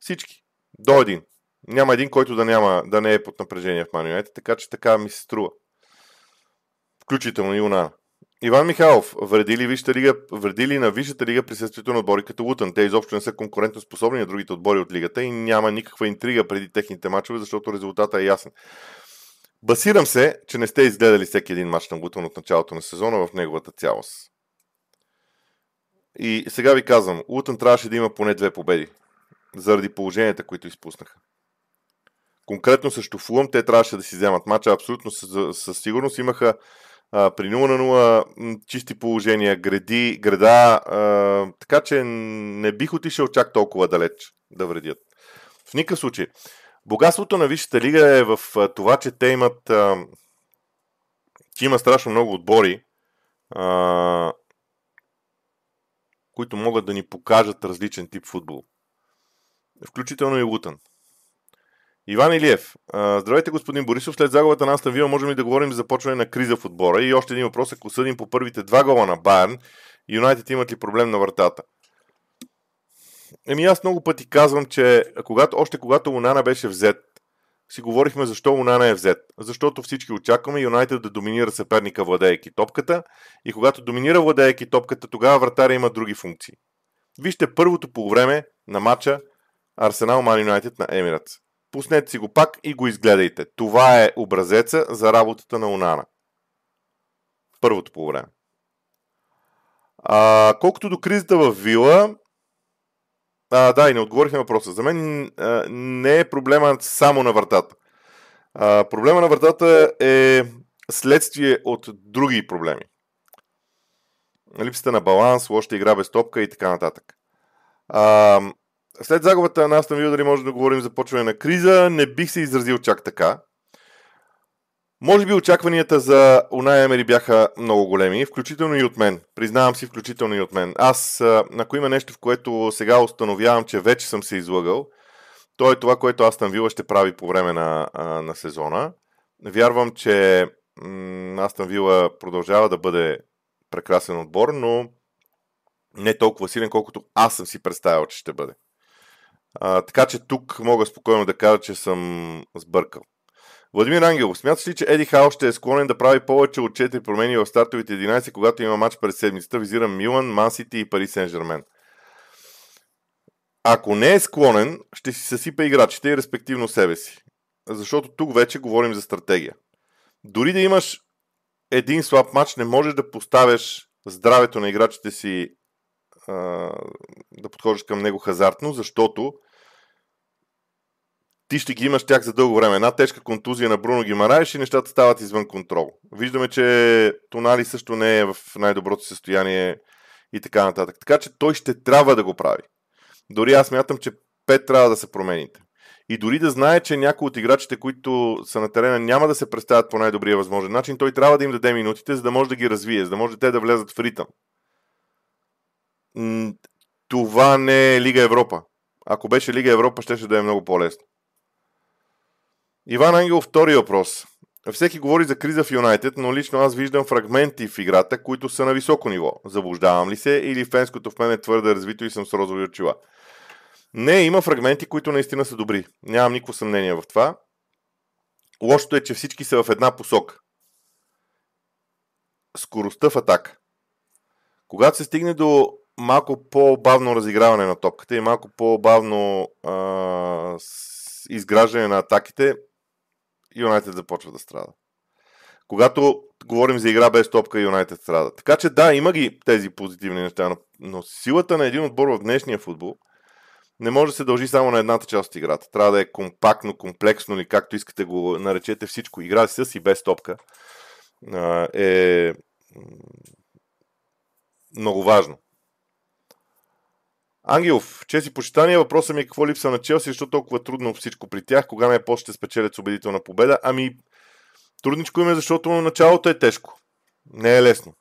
Всички. До един. Няма един, който да, няма, да не е под напрежение в Ман Юнайтед, така че така ми се струва. Включително и Унана. Иван Михайлов, вреди ли, Висшата лига, вреди ли на Висшата лига присъствието на отбори като Лутън? Те изобщо не са конкурентно способни на другите отбори от лигата и няма никаква интрига преди техните мачове, защото резултата е ясен. Басирам се, че не сте изгледали всеки един матч на Лутън от началото на сезона в неговата цялост. И сега ви казвам, Лутън трябваше да има поне две победи, заради положенията, които изпуснаха. Конкретно също Фулъм, те трябваше да си вземат матча, абсолютно със сигурност имаха при 0 на 0 чисти положения, гради, града, а, така че не бих отишъл чак толкова далеч да вредят. В никакъв случай. Богатството на Висшата лига е в това, че те имат а, че има страшно много отбори, а, които могат да ни покажат различен тип футбол. Включително и Лутън. Иван Илиев. Здравейте, господин Борисов. След загубата на Астан можем ли да говорим за започване на криза в отбора? И още един въпрос. Ако съдим по първите два гола на Байерн, Юнайтед имат ли проблем на вратата? Еми аз много пъти казвам, че когато, още когато Унана беше взет, си говорихме защо Унана е взет. Защото всички очакваме Юнайтед да доминира съперника владеейки топката и когато доминира владеейки топката, тогава вратаря има други функции. Вижте първото по време на матча Арсенал Ман Юнайтед на Емиратс. Пуснете си го пак и го изгледайте. Това е образеца за работата на Унана. Първото по време. А, колкото до кризата в Вила, а, да, и не отговорих на въпроса. За мен а, не е проблема само на вратата. А, проблема на вратата е следствие от други проблеми. Липсата на баланс, лошата игра без топка и така нататък. А, след загубата на Астон Вил, дали може да говорим за почване на криза, не бих се изразил чак така. Може би очакванията за Унай Емери бяха много големи, включително и от мен. Признавам си, включително и от мен. Аз, ако има нещо, в което сега установявам, че вече съм се излъгал, то е това, което Астан Вила ще прави по време на, на сезона. Вярвам, че Астан Вила продължава да бъде прекрасен отбор, но не толкова силен, колкото аз съм си представял, че ще бъде. А, така че тук мога спокойно да кажа, че съм сбъркал. Владимир Ангелов, смяташ ли, че Еди Хао ще е склонен да прави повече от 4 промени в стартовите 11, когато има матч през седмицата? Визирам Милан, Мансити и Пари Сен Жермен. Ако не е склонен, ще си съсипа играчите и респективно себе си. Защото тук вече говорим за стратегия. Дори да имаш един слаб матч, не можеш да поставяш здравето на играчите си да подхождаш към него хазартно, защото ти ще ги имаш тях за дълго време. Една тежка контузия на Бруно ги мараеш и нещата стават извън контрол. Виждаме, че Тонали също не е в най-доброто състояние и така нататък. Така че той ще трябва да го прави. Дори аз мятам, че пет трябва да се промените. И дори да знае, че някои от играчите, които са на терена, няма да се представят по най-добрия възможен начин, той трябва да им даде минутите, за да може да ги развие, за да може те да влезат в ритъм. Това не е Лига Европа. Ако беше Лига Европа, ще, ще да е много по-лесно. Иван Ангел, втори въпрос. Всеки говори за криза в Юнайтед, но лично аз виждам фрагменти в играта, които са на високо ниво. Заблуждавам ли се или фенското в мен е твърде развито и съм с розови очила? Не, има фрагменти, които наистина са добри. Нямам никакво съмнение в това. Лошото е, че всички са в една посока. Скоростта в атака. Когато се стигне до малко по-бавно разиграване на топката и малко по-бавно а, изграждане на атаките, Юнайтед започва да страда. Когато говорим за игра без топка, Юнайтед страда. Така че да, има ги тези позитивни неща, но, но силата на един отбор в днешния футбол не може да се дължи само на едната част от играта. Трябва да е компактно, комплексно или както искате го наречете всичко. Игра с и без топка е много важно. Ангелов, чест почитания. Въпросът ми е какво липса на Челси, защото толкова трудно всичко при тях. Кога е по ще спечелят с убедителна победа? Ами, трудничко им е, защото началото е тежко. Не е лесно.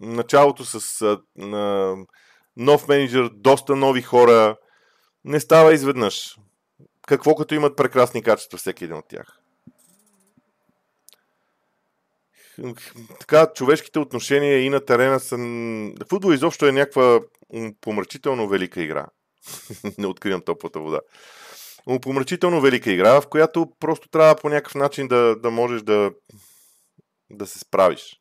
Началото с а, а, нов менеджер, доста нови хора. Не става изведнъж. Какво като имат прекрасни качества всеки един от тях? така, човешките отношения и на терена са... Футбол изобщо е някаква помрачително велика игра. Не откривам топлата вода. Помрачително велика игра, в която просто трябва по някакъв начин да, да можеш да, да се справиш.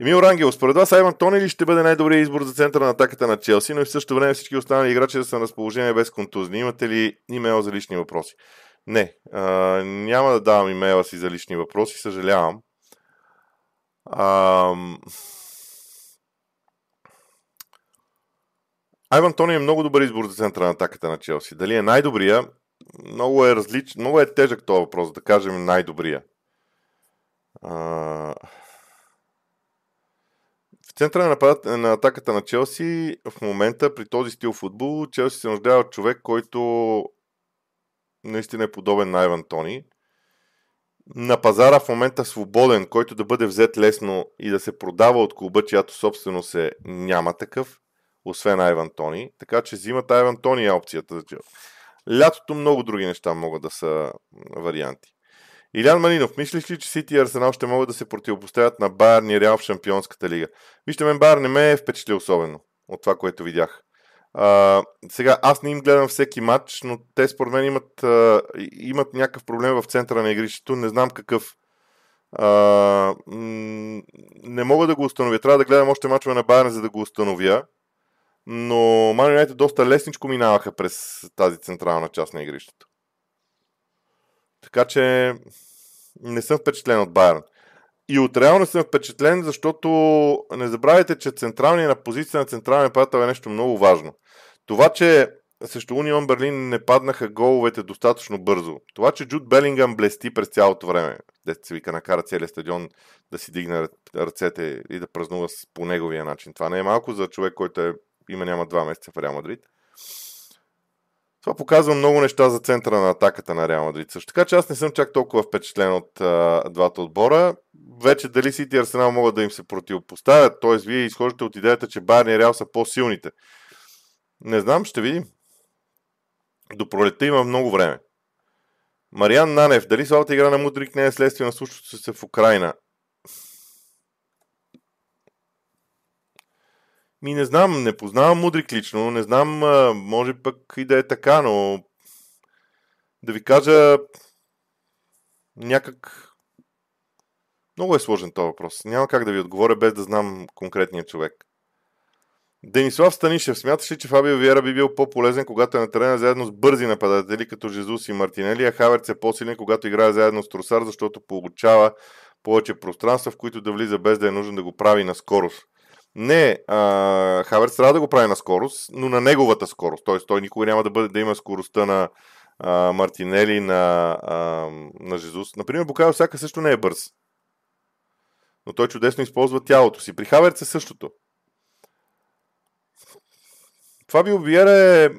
Емил Рангел, според вас Айван Тони ще бъде най-добрият избор за центъра на атаката на Челси, но и в същото време всички останали играчи да са на разположение без контузни? Имате ли имейл за лични въпроси? Не, а, няма да давам имейла си за лични въпроси, съжалявам. А, Айван Тони е много добър избор за центъра на атаката на Челси. Дали е най-добрия? Много е различен. Много е тежък този въпрос, да кажем най-добрия. А... В центъра на, на атаката на Челси в момента при този стил футбол Челси се нуждае от човек, който наистина е подобен на Айван Тони на пазара в момента свободен, който да бъде взет лесно и да се продава от клуба, чиято собственост е няма такъв, освен Айван Тони. Така че взимат Айван Тони е опцията за Челси. Лятото много други неща могат да са варианти. Илян Малинов, мислиш ли, че Сити и Арсенал ще могат да се противопоставят на Байерн и Реал в Шампионската лига? Вижте, мен Байер не ме е впечатлил особено от това, което видях. А, сега, аз не им гледам всеки матч, но те според мен имат, а, имат някакъв проблем в центъра на игрището. Не знам какъв. А, м- не мога да го установя. Трябва да гледам още мачове на Байерн, за да го установя. Но Man United доста лесничко минаваха през тази централна част на игрището. Така че не съм впечатлен от Байерн. И от реално съм впечатлен, защото не забравяйте, че централния на позиция на централния нападател е нещо много важно. Това, че срещу Унион Берлин не паднаха головете достатъчно бързо. Това, че Джуд Белингъм блести през цялото време, дете се вика накара целият стадион да си дигне ръцете и да празнува по неговия начин. Това не е малко за човек, който е, има няма два месеца в Реал Мадрид. Това показва много неща за центъра на атаката на Реал Мадрид. Също така, че аз не съм чак толкова впечатлен от а, двата отбора. Вече дали Сити и Арсенал могат да им се противопоставят, т.е. вие изхождате от идеята, че Байерн и Реал са по-силните. Не знам, ще видим. До пролета има много време. Мариан Нанев, дали слабата игра на Мудрик не е следствие на случващото се в Украина? Ми не знам, не познавам Мудрик лично, не знам, може пък и да е така, но да ви кажа някак много е сложен този въпрос. Няма как да ви отговоря без да знам конкретния човек. Денислав Станишев смяташ ли, че Фабио Виера би бил по-полезен, когато е на терена заедно с бързи нападатели, като Жезус и Мартинели, а Хаверц е по-силен, когато играе заедно с Тросар, защото получава повече пространства, в които да влиза без да е нужно да го прави на скорост. Не, а, трябва да го прави на скорост, но на неговата скорост. Т.е. той никога няма да, бъде, да има скоростта на а, Мартинели, на, а, на Жезус. Например, Букайо всяка също не е бърз. Но той чудесно използва тялото си. При Хаверц е същото. Фабио Виера е...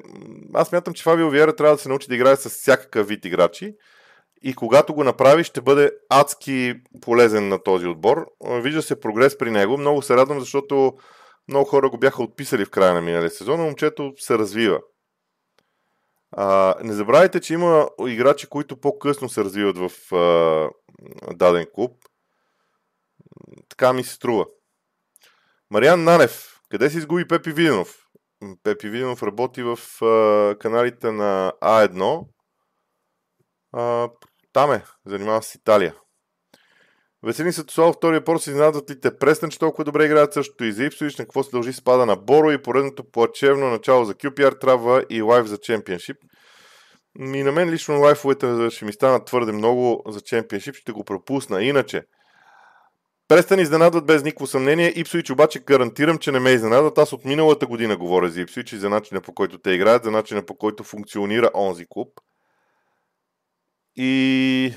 Аз мятам, че Фабио Виера трябва да се научи да играе с всякакъв вид играчи и когато го направи, ще бъде адски полезен на този отбор. Вижда се прогрес при него. Много се радвам, защото много хора го бяха отписали в края на миналия сезон, но момчето се развива. А, не забравяйте, че има играчи, които по-късно се развиват в а, даден клуб. Така ми се струва. Мариан Нанев. Къде се изгуби Пепи Виденов? Пепи Виденов работи в а, каналите на А1. А, там е, занимава с Италия. Веселин Сатосал, втория порт се изненадват ли те Престън, че толкова добре играят същото и за Ипсович, на какво се дължи спада на Боро и поредното плачевно начало за QPR трябва и лайф за чемпионшип. Ми на мен лично лайфовете ще ми станат твърде много за чемпионшип, ще го пропусна. Иначе, Престани изненадват без никакво съмнение. Ипсович обаче гарантирам, че не ме изненадват. Аз от миналата година говоря за Ипсович и за начина по който те играят, за начина по който функционира онзи клуб. И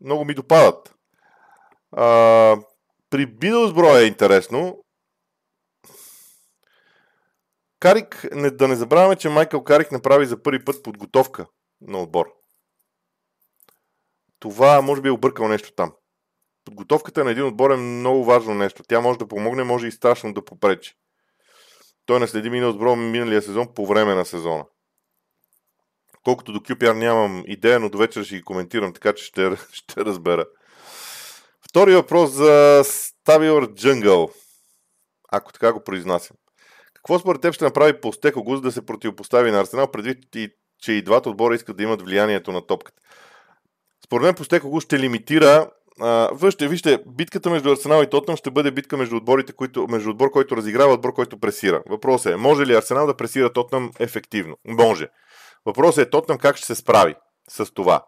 много ми допадат. А, при Бидълсбро е интересно. Карик, не, да не забравяме, че Майкъл Карик направи за първи път подготовка на отбор. Това може би е объркал нещо там подготовката на един отбор е много важно нещо. Тя може да помогне, може и страшно да попречи. Той наследи минал отбор миналия сезон по време на сезона. Колкото до QPR нямам идея, но до вечера ще ги коментирам, така че ще, ще разбера. Втори въпрос за Ставиор Джънгъл. Ако така го произнасям. Какво според теб ще направи Постекогу, за да се противопостави на Арсенал, предвид и, че и двата отбора искат да имат влиянието на топката? Според мен Постекогу ще лимитира а, вижте, вижте, битката между Арсенал и Тотнам ще бъде битка между отборите, които, между отбор, който разиграва отбор, който пресира. Въпросът е, може ли Арсенал да пресира Тотнам ефективно? Може. Въпросът е Тотнам как ще се справи с това.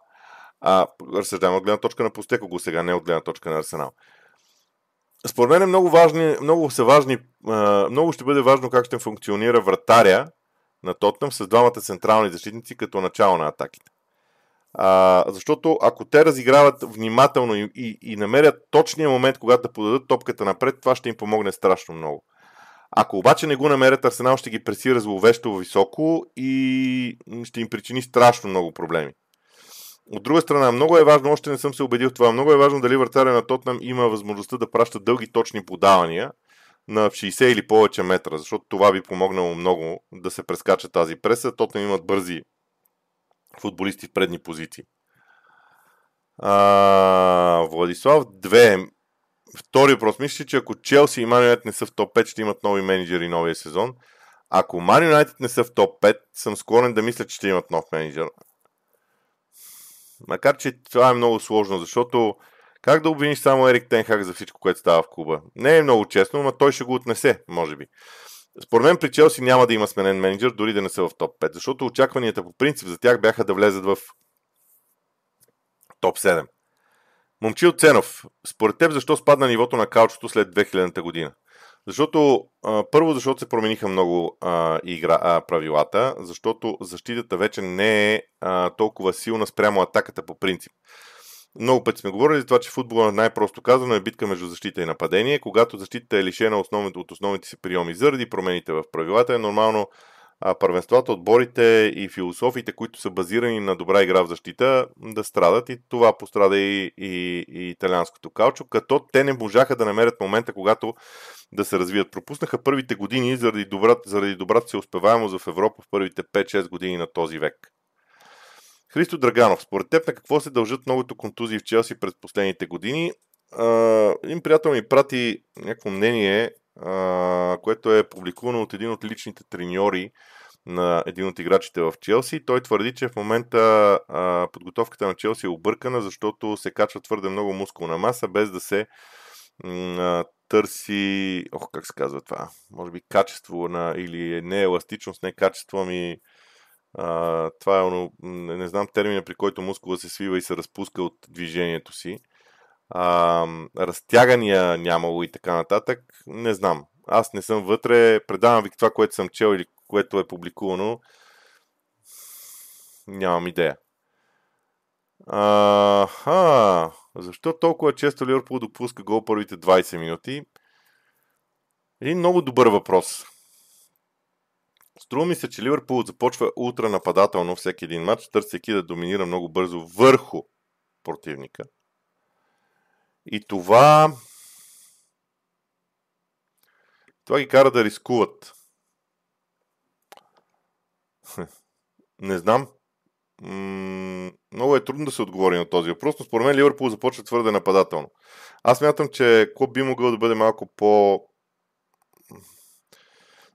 А, разсъждавам от гледна точка на Постеко го сега, не от гледна точка на Арсенал. Според мен е много важни, много са важни, много ще бъде важно как ще функционира вратаря на Тотнам с двамата централни защитници като начало на атаките. А, защото ако те разиграват внимателно и, и, и намерят точния момент, когато да подадат топката напред, това ще им помогне страшно много. Ако обаче не го намерят, Арсенал ще ги пресира зловещо високо и ще им причини страшно много проблеми. От друга страна, много е важно, още не съм се убедил в това, много е важно дали вратаря на Тотнам има възможността да праща дълги точни подавания на 60 или повече метра, защото това би помогнало много да се прескача тази преса. Тотнам имат бързи футболисти в предни позиции. А, Владислав 2. Втори въпрос. Мисля, че ако Челси и Ман Юнайтед не са в топ 5, ще имат нови менеджери новия сезон. Ако Ман Юнайтед не са в топ 5, съм склонен да мисля, че ще имат нов менеджер. Макар, че това е много сложно, защото как да обвиниш само Ерик Тенхак за всичко, което става в клуба? Не е много честно, но той ще го отнесе, може би. Според мен при Челси няма да има сменен менеджер, дори да не са в топ 5, защото очакванията по принцип за тях бяха да влезат в топ 7. Момчил Ценов, според теб защо спадна нивото на каучото след 2000-та година? Защото, а, първо, защото се промениха много а, игра, а, правилата, защото защитата вече не е а, толкова силна спрямо атаката по принцип. Много пъти сме говорили за това, че футбола най-просто казано е битка между защита и нападение. Когато защитата е лишена основните, от основните си приеми заради промените в правилата, е нормално а, първенствата, отборите и философиите, които са базирани на добра игра в защита, да страдат и това пострада и, и, и италианското каучо, като те не можаха да намерят момента, когато да се развият. Пропуснаха първите години заради добрата, заради добрата си успеваемост в Европа в първите 5-6 години на този век. Христо Драганов, според теб на какво се дължат многото контузии в Челси през последните години? А, един приятел ми прати някакво мнение, а, което е публикувано от един от личните треньори на един от играчите в Челси. Той твърди, че в момента а, подготовката на Челси е объркана, защото се качва твърде много мускулна маса, без да се м- търси, ох, как се казва това, може би качество на, или не еластичност, не качество, ами а, това е, не, не знам термина, при който мускула се свива и се разпуска от движението си. А, разтягания нямало и така нататък, не знам. Аз не съм вътре, предавам ви това, което съм чел или което е публикувано. Нямам идея. Аха, защо толкова често Ливърпул допуска гол първите 20 минути? Един много добър въпрос. Струва ми се, че Ливърпул започва ултра нападателно всеки един матч, търсейки да доминира много бързо върху противника. И това това ги кара да рискуват. Не знам. много е трудно да се отговори на този въпрос, но според мен Ливърпул започва твърде нападателно. Аз мятам, че Клуб би могъл да бъде малко по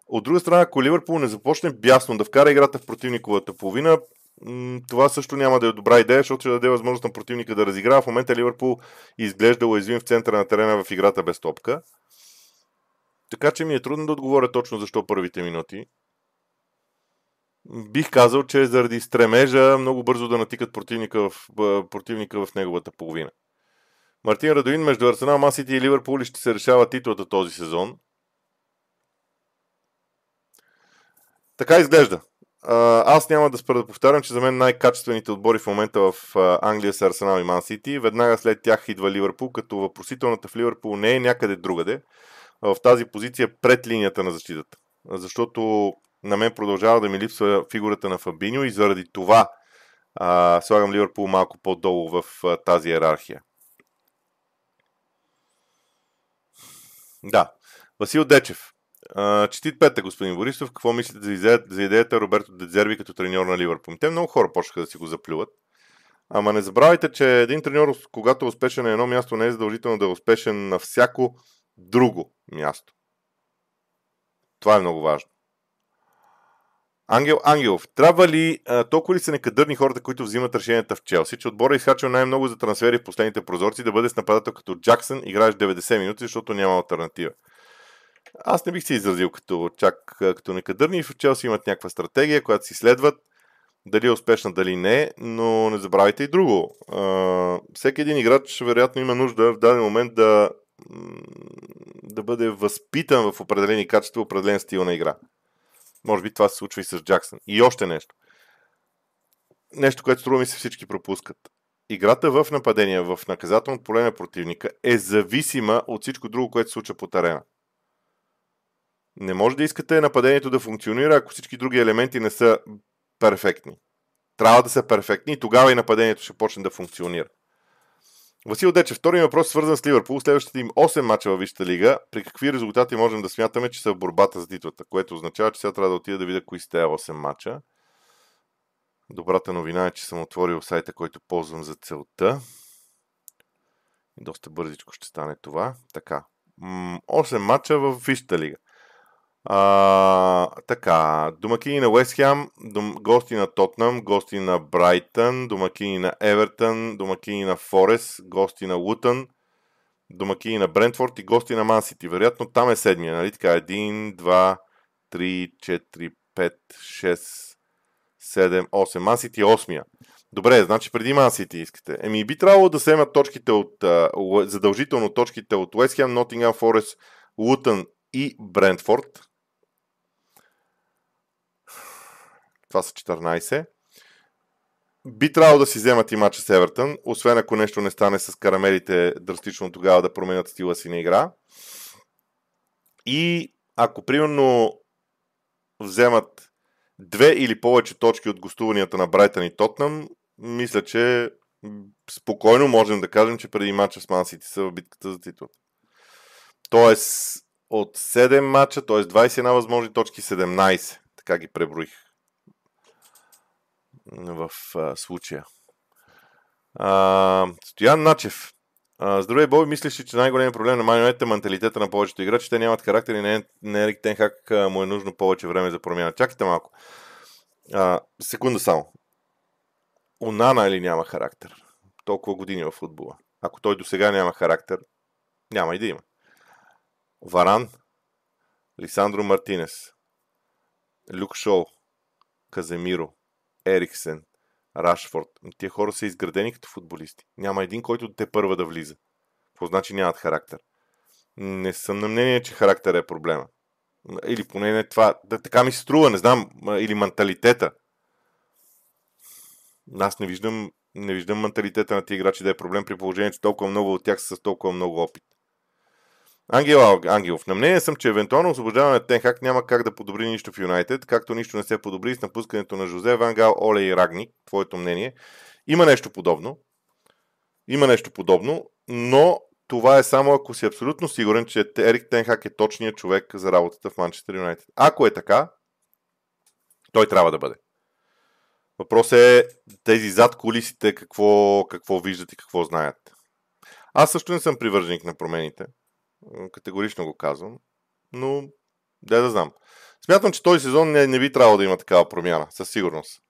от друга страна, ако Ливърпул не започне бясно да вкара играта в противниковата половина, това също няма да е добра идея, защото ще даде възможност на противника да разиграва. В момента Ливърпул изглежда уязвим в центъра на терена в играта без топка. Така че ми е трудно да отговоря точно защо първите минути. Бих казал, че заради стремежа много бързо да натикат противника в, противника в неговата половина. Мартин Радоин между Арсенал, Масити и Ливърпул ще се решава титлата този сезон. Така изглежда. Аз няма да спра да повтарям, че за мен най-качествените отбори в момента в Англия са Арсенал и Ман Сити. Веднага след тях идва Ливърпул, като въпросителната в Ливърпул не е някъде другаде, в тази позиция пред линията на защитата. Защото на мен продължава да ми липсва фигурата на Фабиньо и заради това а, слагам Ливърпул малко по-долу в а, тази иерархия. Да. Васил Дечев. Четит пета, господин Борисов. Какво мислите за идеята, за идеята Роберто Дезерби като треньор на Ливърпул? Те много хора почнаха да си го заплюват. Ама не забравяйте, че един треньор, когато е успешен на едно място, не е задължително да е успешен на всяко друго място. Това е много важно. Ангел Ангелов, трябва ли, а, толкова ли са некадърни хората, които взимат решенията в Челси, че отбора е най-много за трансфери в последните прозорци да бъде с нападател като Джаксън, играеш 90 минути, защото няма альтернатива. Аз не бих се изразил като чак като некадърни. В Челси имат някаква стратегия, която си следват. Дали е успешна, дали не, но не забравяйте и друго. А, всеки един играч вероятно има нужда в даден момент да, да бъде възпитан в определени качества, определен стил на игра. Може би това се случва и с Джаксън. И още нещо. Нещо, което струва ми се всички пропускат. Играта в нападение, в наказателното поле на противника е зависима от всичко друго, което се случва по терена. Не може да искате нападението да функционира, ако всички други елементи не са перфектни. Трябва да са перфектни и тогава и нападението ще почне да функционира. Васил Дечев, втори въпрос свързан с Ливърпул. Следващите им 8 мача във Висшата лига. При какви резултати можем да смятаме, че са в борбата за титлата? Което означава, че сега трябва да отида да видя кои сте 8 мача. Добрата новина е, че съм отворил сайта, който ползвам за целта. Доста бързичко ще стане това. Така. 8 мача в Висшата лига. А, така, домакини на Уест Хем, дом, гости на Тотнам, гости на Брайтън, домакини на Евертън, домакини на Форест, гости на Лутън, домакини на Брентфорд и гости на Мансити. Вероятно там е седмия, нали така? 1, 2, 3, 4, 5, 6, 7, 8. Мансити е осмия. Добре, значи преди Ман Сити искате. Еми би трябвало да вземат точките от, задължително точките от Уест Хем, Нотингъм Форест, Лутън и Брентфорд. Това са 14. Би трябвало да си вземат и матча с Евертън, освен ако нещо не стане с карамелите драстично тогава да променят стила си на игра. И ако примерно вземат две или повече точки от гостуванията на Брайтън и Тотнам, мисля, че спокойно можем да кажем, че преди матча с Ман Сити са в битката за титлата. Тоест от 7 матча, т.е. 21 възможни точки, 17. Така ги преброих в а, случая. А, Стоян Начев. Здравей, Боби, мислиш ли, че най-големият проблем на Манионет е менталитета на повечето играчи? Те нямат характер и не, не Ерик Тенхак му е нужно повече време за промяна. Чакайте малко. А, секунда само. Унана или няма характер? Толкова години в футбола. Ако той до сега няма характер, няма и да има. Варан, Лисандро Мартинес, Люк Шоу, Каземиро, Ериксен, Рашфорд. Тия хора са изградени като футболисти. Няма един, който те първа да влиза. Какво значи нямат характер? Не съм на мнение, че характер е проблема. Или поне не това. Да, така ми се струва, не знам. Или менталитета. Аз не виждам, не виждам менталитета на тези играчи да е проблем при положение, че толкова много от тях са с толкова много опит. Ангел Ангелов. На мнение съм, че евентуално освобождаване на Тенхак няма как да подобри нищо в Юнайтед, както нищо не се подобри с напускането на Жозе, Вангал, Оле и Рагник. Твоето мнение. Има нещо подобно. Има нещо подобно, но това е само ако си абсолютно сигурен, че Ерик Тенхак е точният човек за работата в Манчестър Юнайтед. Ако е така, той трябва да бъде. Въпросът е тези зад колисите какво, какво виждат и какво знаят. Аз също не съм привърженик на промените. Категорично го казвам. Но, да да знам. Смятам, че този сезон не, не би трябвало да има такава промяна, със сигурност.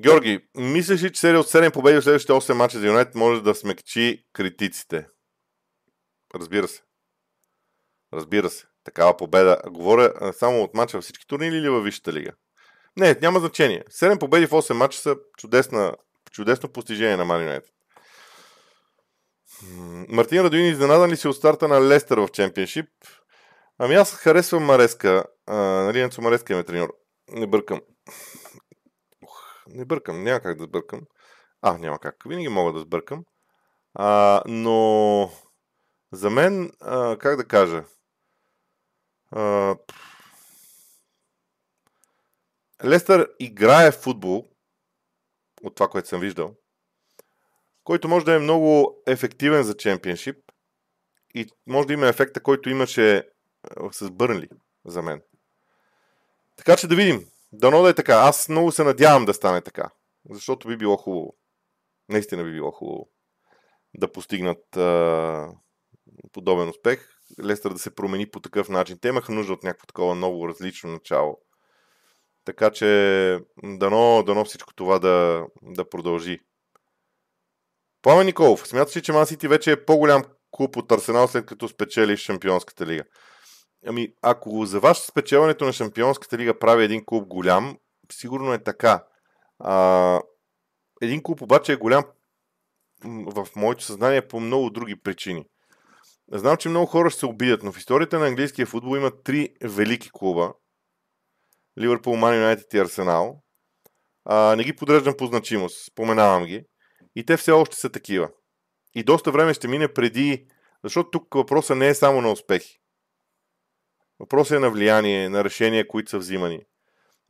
Георги, мислиш ли, че серия от 7 победи в следващите 8 мача за Юнайт може да смекчи критиците? Разбира се. Разбира се. Такава победа. Говоря само от мача във всички турнири или във Висшата лига? Не, няма значение. 7 победи в 8 мача са чудесна, чудесно постижение на Ман Юнайтед. Мартин Радуин изненадан ли си от старта на Лестър в чемпионшип? Ами аз харесвам Мареска. А, нали, Енцо Мареска е треньор. Не бъркам. Ух, не бъркам, няма как да сбъркам. А, няма как. Винаги мога да сбъркам. А, но за мен, а, как да кажа, а, Лестър играе в футбол, от това, което съм виждал, който може да е много ефективен за чемпионшип и може да има ефекта, който имаше с Бърнли за мен. Така че да видим. Дано да е така. Аз много се надявам да стане така. Защото би било хубаво. Наистина би било хубаво да постигнат а, подобен успех. Лестър да се промени по такъв начин. Те имаха нужда от някакво такова ново, различно начало. Така че дано, дано всичко това да, да продължи. Пламен Николов, смяташ ли, че Ман Сити вече е по-голям клуб от Арсенал, след като спечели Шампионската лига? Ами, ако за вас спечелването на Шампионската лига прави един клуб голям, сигурно е така. А, един клуб обаче е голям в моето съзнание по много други причини. Знам, че много хора ще се обидят, но в историята на английския футбол има три велики клуба. Ливърпул, Ман Юнайтед и Арсенал. А, не ги подреждам по значимост, споменавам ги. И те все още са такива. И доста време ще мине преди, защото тук въпросът не е само на успехи. Въпросът е на влияние, на решения, които са взимани.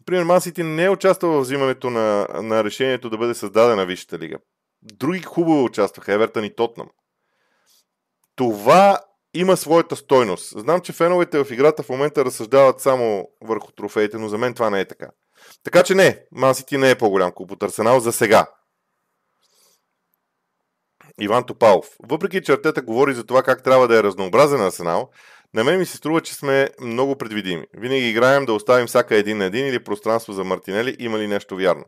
Например, Масити не е участвал в взимането на, на решението да бъде създадена Висшата лига. Други хубаво участваха, Евертън и Тотнам. Това има своята стойност. Знам, че феновете в играта в момента разсъждават само върху трофеите, но за мен това не е така. Така че не, Мансити не е по-голям клуб от Арсенал за сега. Иван Топалов. Въпреки, че Артета говори за това как трябва да е разнообразен Арсенал, на мен ми се струва, че сме много предвидими. Винаги играем да оставим всяка един на един или пространство за Мартинели. Има ли нещо вярно?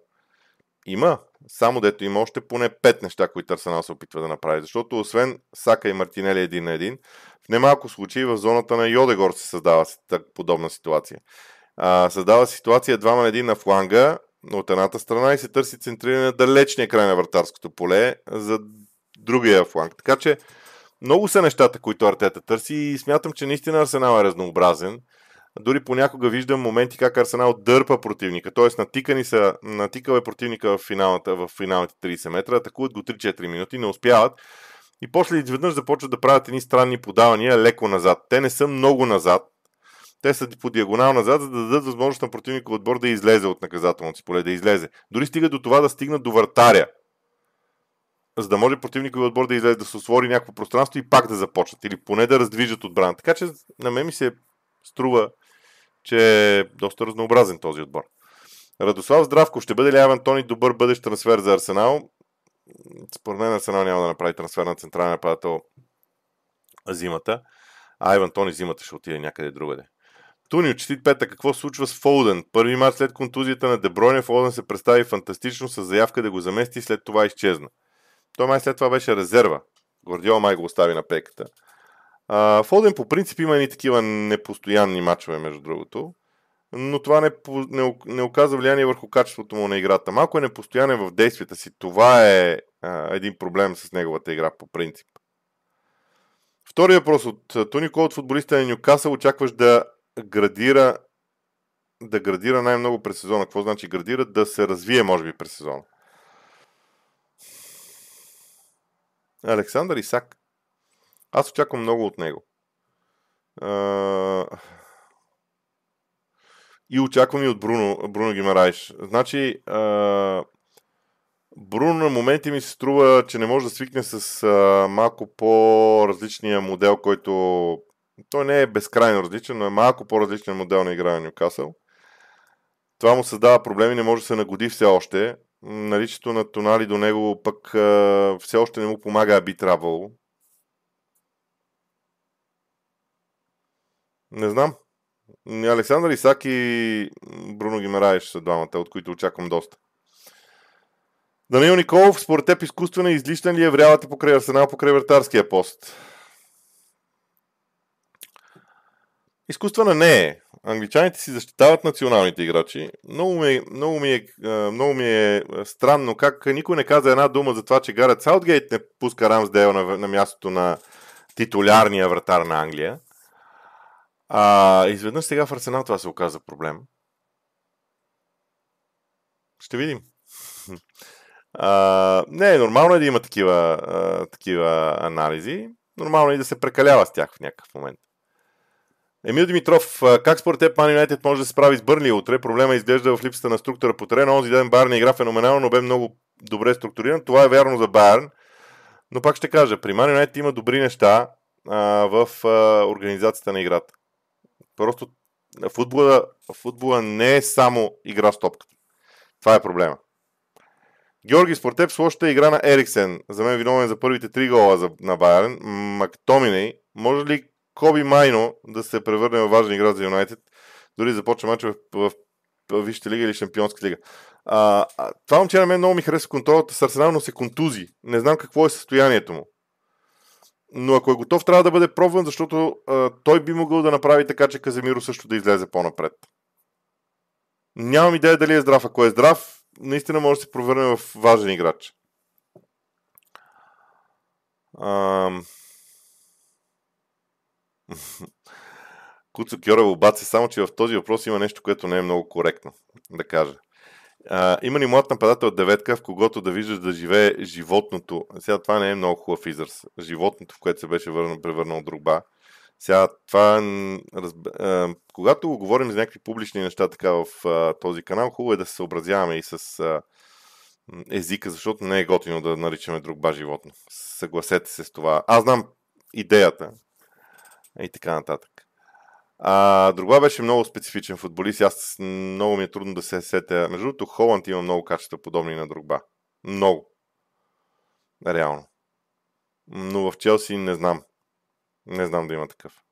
Има. Само дето има още поне пет неща, които Арсенал се опитва да направи. Защото освен Сака и Мартинели един на един, в немалко случаи в зоната на Йодегор се създава подобна ситуация. А, създава ситуация двама на един на фланга от едната страна и се търси центриране на далечния край на вратарското поле за другия фланг. Така че много са нещата, които Артета търси и смятам, че наистина Арсенал е разнообразен. Дори понякога виждам моменти как Арсенал дърпа противника, т.е. натикани са, натикал е противника в, финалната, в финалните 30 метра, атакуват го 3-4 минути, не успяват и после изведнъж започват да правят едни странни подавания леко назад. Те не са много назад, те са по диагонал назад, за да дадат възможност на противника отбор да излезе от наказателното си поле, да излезе. Дори стига до това да стигнат до вратаря, за да може противникови отбор да излезе, да се отвори някакво пространство и пак да започнат, или поне да раздвижат отбрана. Така че на мен ми се струва, че е доста разнообразен този отбор. Радослав Здравко, ще бъде ли Айван Тони добър бъдещ трансфер за Арсенал? Според мен Арсенал няма да направи трансфер на централен нападател зимата. А Айван Тони зимата ще отиде някъде другаде. Туни, честит пета, какво случва с Фолден? Първи март след контузията на Дебройне, Фолден се представи фантастично с заявка да го замести и след това изчезна. Той май след това беше резерва. Гордиол май го остави на пеката. А, Фолден по принцип има и такива непостоянни матчове, между другото, но това не, не, не оказва влияние върху качеството му на играта. Малко е непостоянен в действията си. Това е а, един проблем с неговата игра по принцип. Втория въпрос от Тони Кол от футболиста на Нюкасъл очакваш да градира да градира най-много през сезона. Какво значи градира? Да се развие, може би, през сезона. Александър Исак. Аз очаквам много от него. И очаквам и от Бруно, Бруно Гимарайш. Значи, Бруно на моменти ми се струва, че не може да свикне с малко по-различния модел, който той не е безкрайно различен, но е малко по-различен модел на игра на Нюкасъл. Това му създава проблеми, не може да се нагоди все още. Наличието на Тонали до него пък все още не му помага, а би трябвало. Не знам. Александър Исак и Бруно Гимараеш са двамата, от които очаквам доста. Даниил Николов, според теб изкуствена излишна ли е врялата покрай Арсенал, покрай вратарския пост? Изкуствена не е. Англичаните си защитават националните играчи. Много ми, е, много, ми е, много ми е странно как никой не каза една дума за това, че Гарет Саутгейт не пуска Рамсдейл на, на мястото на титулярния вратар на Англия. А изведнъж сега в Арсенал това се оказа проблем. Ще видим. А, не, нормално е да има такива, а, такива анализи. Нормално е да се прекалява с тях в някакъв момент. Емил Димитров, как според теб Ман Юнайтед може да се справи с Бърли утре? Проблема изглежда в липсата на структура по терена. Онзи ден Байерн игра феноменално, но бе много добре структуриран. Това е вярно за Байерн. Но пак ще кажа, при Ман Юнайтед има добри неща а, в а, организацията на играта. Просто футбола, футбола не е само игра с топката. Това е проблема. Георги, според теб с лошата игра на Ериксен, за мен виновен за първите три гола за, на Байерн, Мактоминей, може ли Коби Майно да се превърне в важна игра за Юнайтед, дори започва матч в, в, в Висшата лига или Шампионска лига. А, това момче на мен много ми харесва контролата с Арсенал, се контузи. Не знам какво е състоянието му. Но ако е готов, трябва да бъде пробван, защото а, той би могъл да направи така, че Каземиро също да излезе по-напред. Нямам идея дали е здрав. Ако е здрав, наистина може да се провърне в важен играч. Ам... Куцо Кьорев обаче, само че в този въпрос има нещо, което не е много коректно да кажа. А, има ли млад нападател от деветка, в когото да виждаш да живее животното? Сега това не е много хубав израз. Животното, в което се беше върнал, превърнал другба. Сега това, разб... а, когато говорим за някакви публични неща така в а, този канал, хубаво е да се съобразяваме и с а, езика, защото не е готино да наричаме другба животно. Съгласете се с това. Аз знам идеята, и така нататък. А, Другова беше много специфичен футболист. Аз много ми е трудно да се сетя. Между другото, Холанд има много качества, подобни на Другба. Много. Реално. Но в Челси не знам. Не знам да има такъв.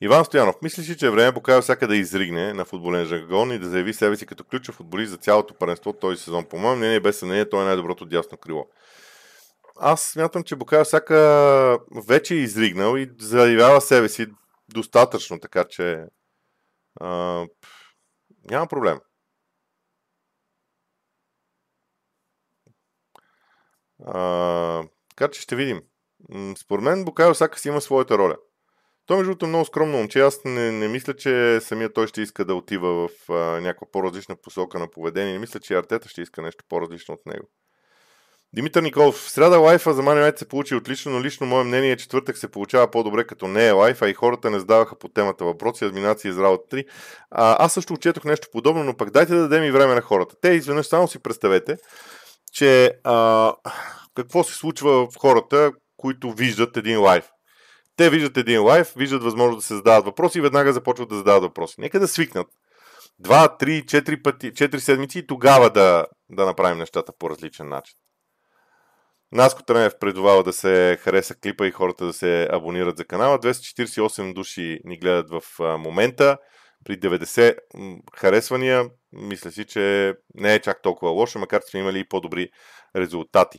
Иван Стоянов, мислиш ли, че е време покажа всяка да изригне на футболен жаргон и да заяви себе си като ключов футболист за цялото паренство този сезон? По моем мнение, без съмнение, той е най-доброто дясно крило аз смятам, че Букая всяка вече е изригнал и заявява себе си достатъчно, така че а, няма проблем. А, така че ще видим. Според мен Букайо Сака си има своята роля. Той, между другото, е много скромно момче. Аз не, не мисля, че самия той ще иска да отива в а, някаква по-различна посока на поведение. Не мисля, че Артета ще иска нещо по-различно от него. Димитър Николов. В среда лайфа за Man се получи отлично, но лично мое мнение е четвъртък се получава по-добре като не е лайфа и хората не задаваха по темата въпроси, админации из работа 3. А, аз също учетох нещо подобно, но пък дайте да дадем и време на хората. Те изведнъж само си представете, че а, какво се случва в хората, които виждат един лайф. Те виждат един лайф, виждат възможност да се задават въпроси и веднага започват да задават въпроси. Нека да свикнат. Два, три, четири пъти, четири седмици и тогава да, да направим нещата по различен начин. Наско Тренев предувава да се хареса клипа и хората да се абонират за канала. 248 души ни гледат в момента. При 90 харесвания, мисля си, че не е чак толкова лошо, макар че сме имали и по-добри резултати.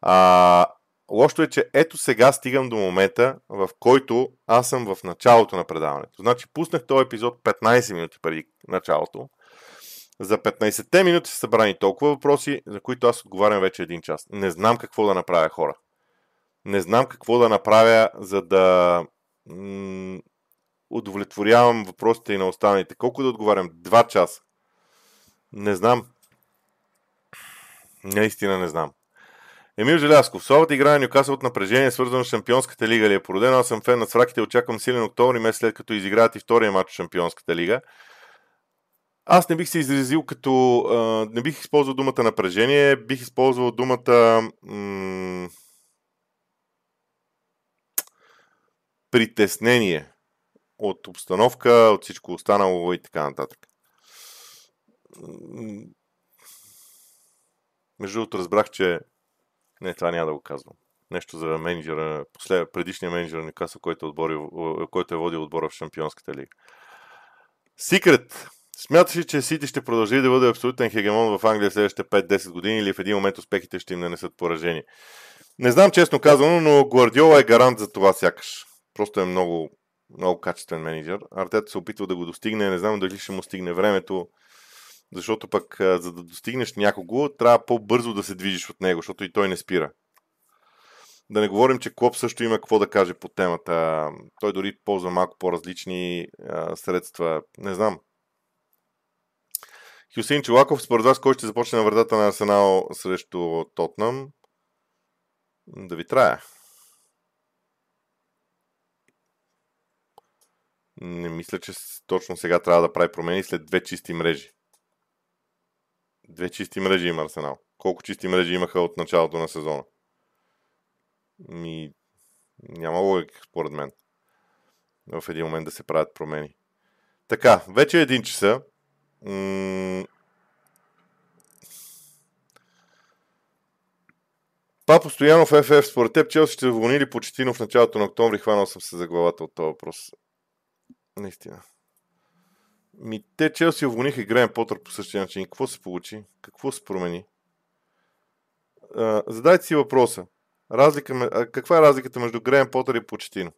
А, лошото е, че ето сега стигам до момента, в който аз съм в началото на предаването. Значи пуснах този епизод 15 минути преди началото. За 15-те минути са събрани толкова въпроси, за които аз отговарям вече един час. Не знам какво да направя хора. Не знам какво да направя, за да м- удовлетворявам въпросите и на останалите. Колко да отговарям? Два часа. Не знам. Наистина не знам. Емил Желясков. Слабата игра на Нюкасъл от напрежение, свързано с Шампионската лига ли е породена? Аз съм фен на свраките, очаквам силен октомври, месец след като изиграят и втория матч в Шампионската лига. Аз не бих се изразил като... А, не бих използвал думата напрежение, бих използвал думата... М- притеснение от обстановка, от всичко останало и така нататък. Между другото разбрах, че не, това няма да го казвам. Нещо за менеджера, послед, предишния менеджер на Каса, който, е който е водил отбора в Шампионската лига. Секрет. Смяташ ли, че Сити ще продължи да бъде абсолютен хегемон в Англия следващите 5-10 години или в един момент успехите ще им нанесат поражение? Не знам честно казано, но Гвардиола е гарант за това сякаш. Просто е много, много качествен менеджер. Артета се опитва да го достигне, не знам дали ще му стигне времето, защото пък за да достигнеш някого, трябва по-бързо да се движиш от него, защото и той не спира. Да не говорим, че Клоп също има какво да каже по темата. Той дори ползва малко по-различни а, средства. Не знам. Хюсейн Чулаков, според вас, кой ще започне на вратата на Арсенал срещу Тотнам? Да ви трая. Не мисля, че точно сега трябва да прави промени след две чисти мрежи. Две чисти мрежи има Арсенал. Колко чисти мрежи имаха от началото на сезона? Ми, няма логика, според мен. В един момент да се правят промени. Така, вече е един часа. М- Папо Стоянов ФФ, според теб Челси ще уволни ли Почетино в началото на октомври? Хванал съм се за главата от този въпрос. Наистина. Ми, те Челси уволниха и Грен Потър по същия начин. Какво се получи? Какво се промени? А, задайте си въпроса. Разлика, а, каква е разликата между Грен Потър и Почетино?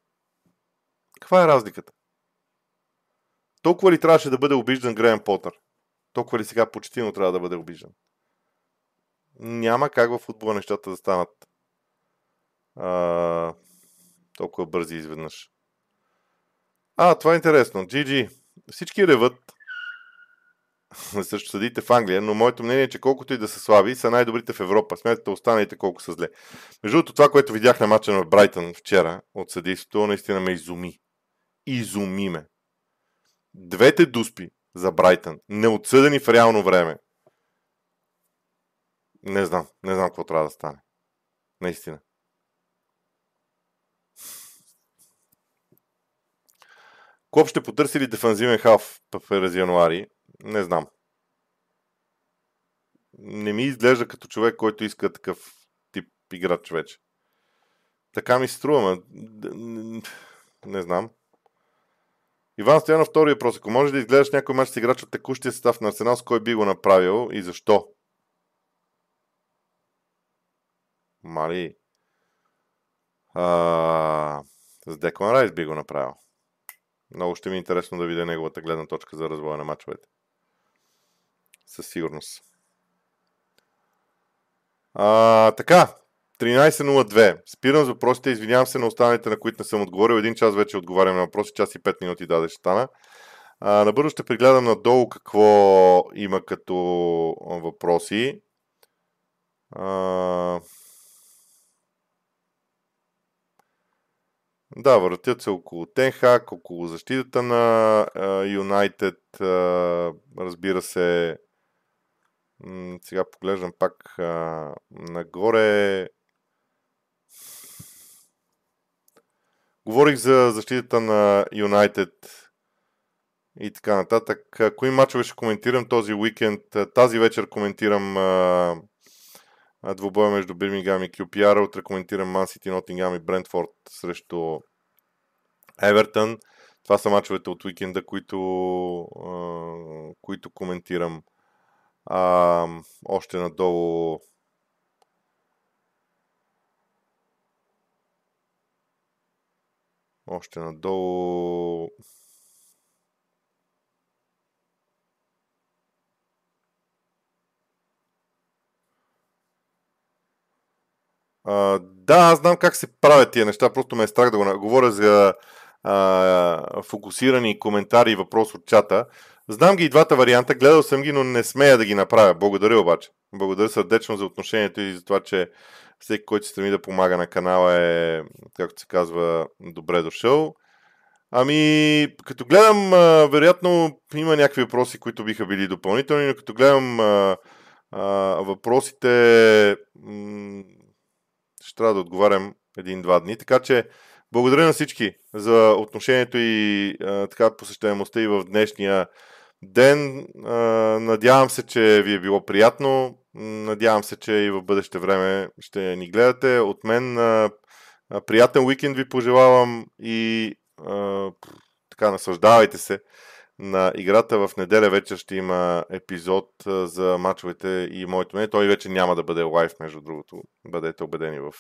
Каква е разликата? Толкова ли трябваше да бъде обиждан Грен Потър? Толкова ли сега Почетино трябва да бъде обиждан? Няма как в футбола нещата да станат а, толкова бързи изведнъж. А, това е интересно. GG. Всички реват също съдите в Англия, но моето мнение е, че колкото и да са слаби, са най-добрите в Европа. Смятате останалите колко са зле. Между другото, това, което видях на матча на Брайтън вчера от съдейството, наистина ме изуми. Изуми ме. Двете дуспи за Брайтън, неотсъдени в реално време. Не знам. Не знам какво трябва да стане. Наистина. Клоп ще потърси ли дефанзивен халф през януари? Не знам. Не ми изглежда като човек, който иска такъв тип играч вече. Така ми струва, не знам. Иван Стоянов, втори въпрос. Ако можеш да изгледаш някой мач с играч от текущия състав на Арсенал, с кой би го направил и защо? Мали. А, с Деклан Райс би го направил. Много ще ми е интересно да видя неговата гледна точка за развоя на мачовете. Със сигурност. А, така, 13.02. Спирам с въпросите. Извинявам се на останалите, на които не съм отговорил. Един час вече отговарям на въпроси. Час и 5 минути даде ще. А, набързо ще прегледам надолу какво има като въпроси. А... Да, въртят се около Тенхак, около защитата на Юнайтед. разбира се, сега поглеждам пак а, нагоре. Говорих за защитата на Юнайтед и така нататък. Кои мачове ще коментирам този уикенд? Тази вечер коментирам а, двубоя между Бирмингам и QPR. Утре коментирам Ман Сити, Нотингам и Брентфорд срещу Евертън. Това са мачовете от уикенда, които, а, които коментирам. А, още надолу още надолу А, да, аз знам как се правят тия неща, просто ме е страх да го говоря за а, фокусирани коментари и въпрос от чата. Знам ги и двата варианта, гледал съм ги, но не смея да ги направя. Благодаря обаче. Благодаря сърдечно за отношението и за това, че всеки, който се стреми да помага на канала е, както се казва, добре дошъл. Ами, като гледам, вероятно има някакви въпроси, които биха били допълнителни, но като гледам а, а, въпросите, м- ще трябва да отговарям един-два дни. Така че, благодаря на всички за отношението и а, така посещаемостта и в днешния ден. А, надявам се, че ви е било приятно. Надявам се, че и в бъдеще време ще ни гледате. От мен приятен уикенд ви пожелавам и така наслаждавайте се на играта. В неделя вече ще има епизод за мачовете и моето мнение. Той вече няма да бъде лайв, между другото. Бъдете убедени в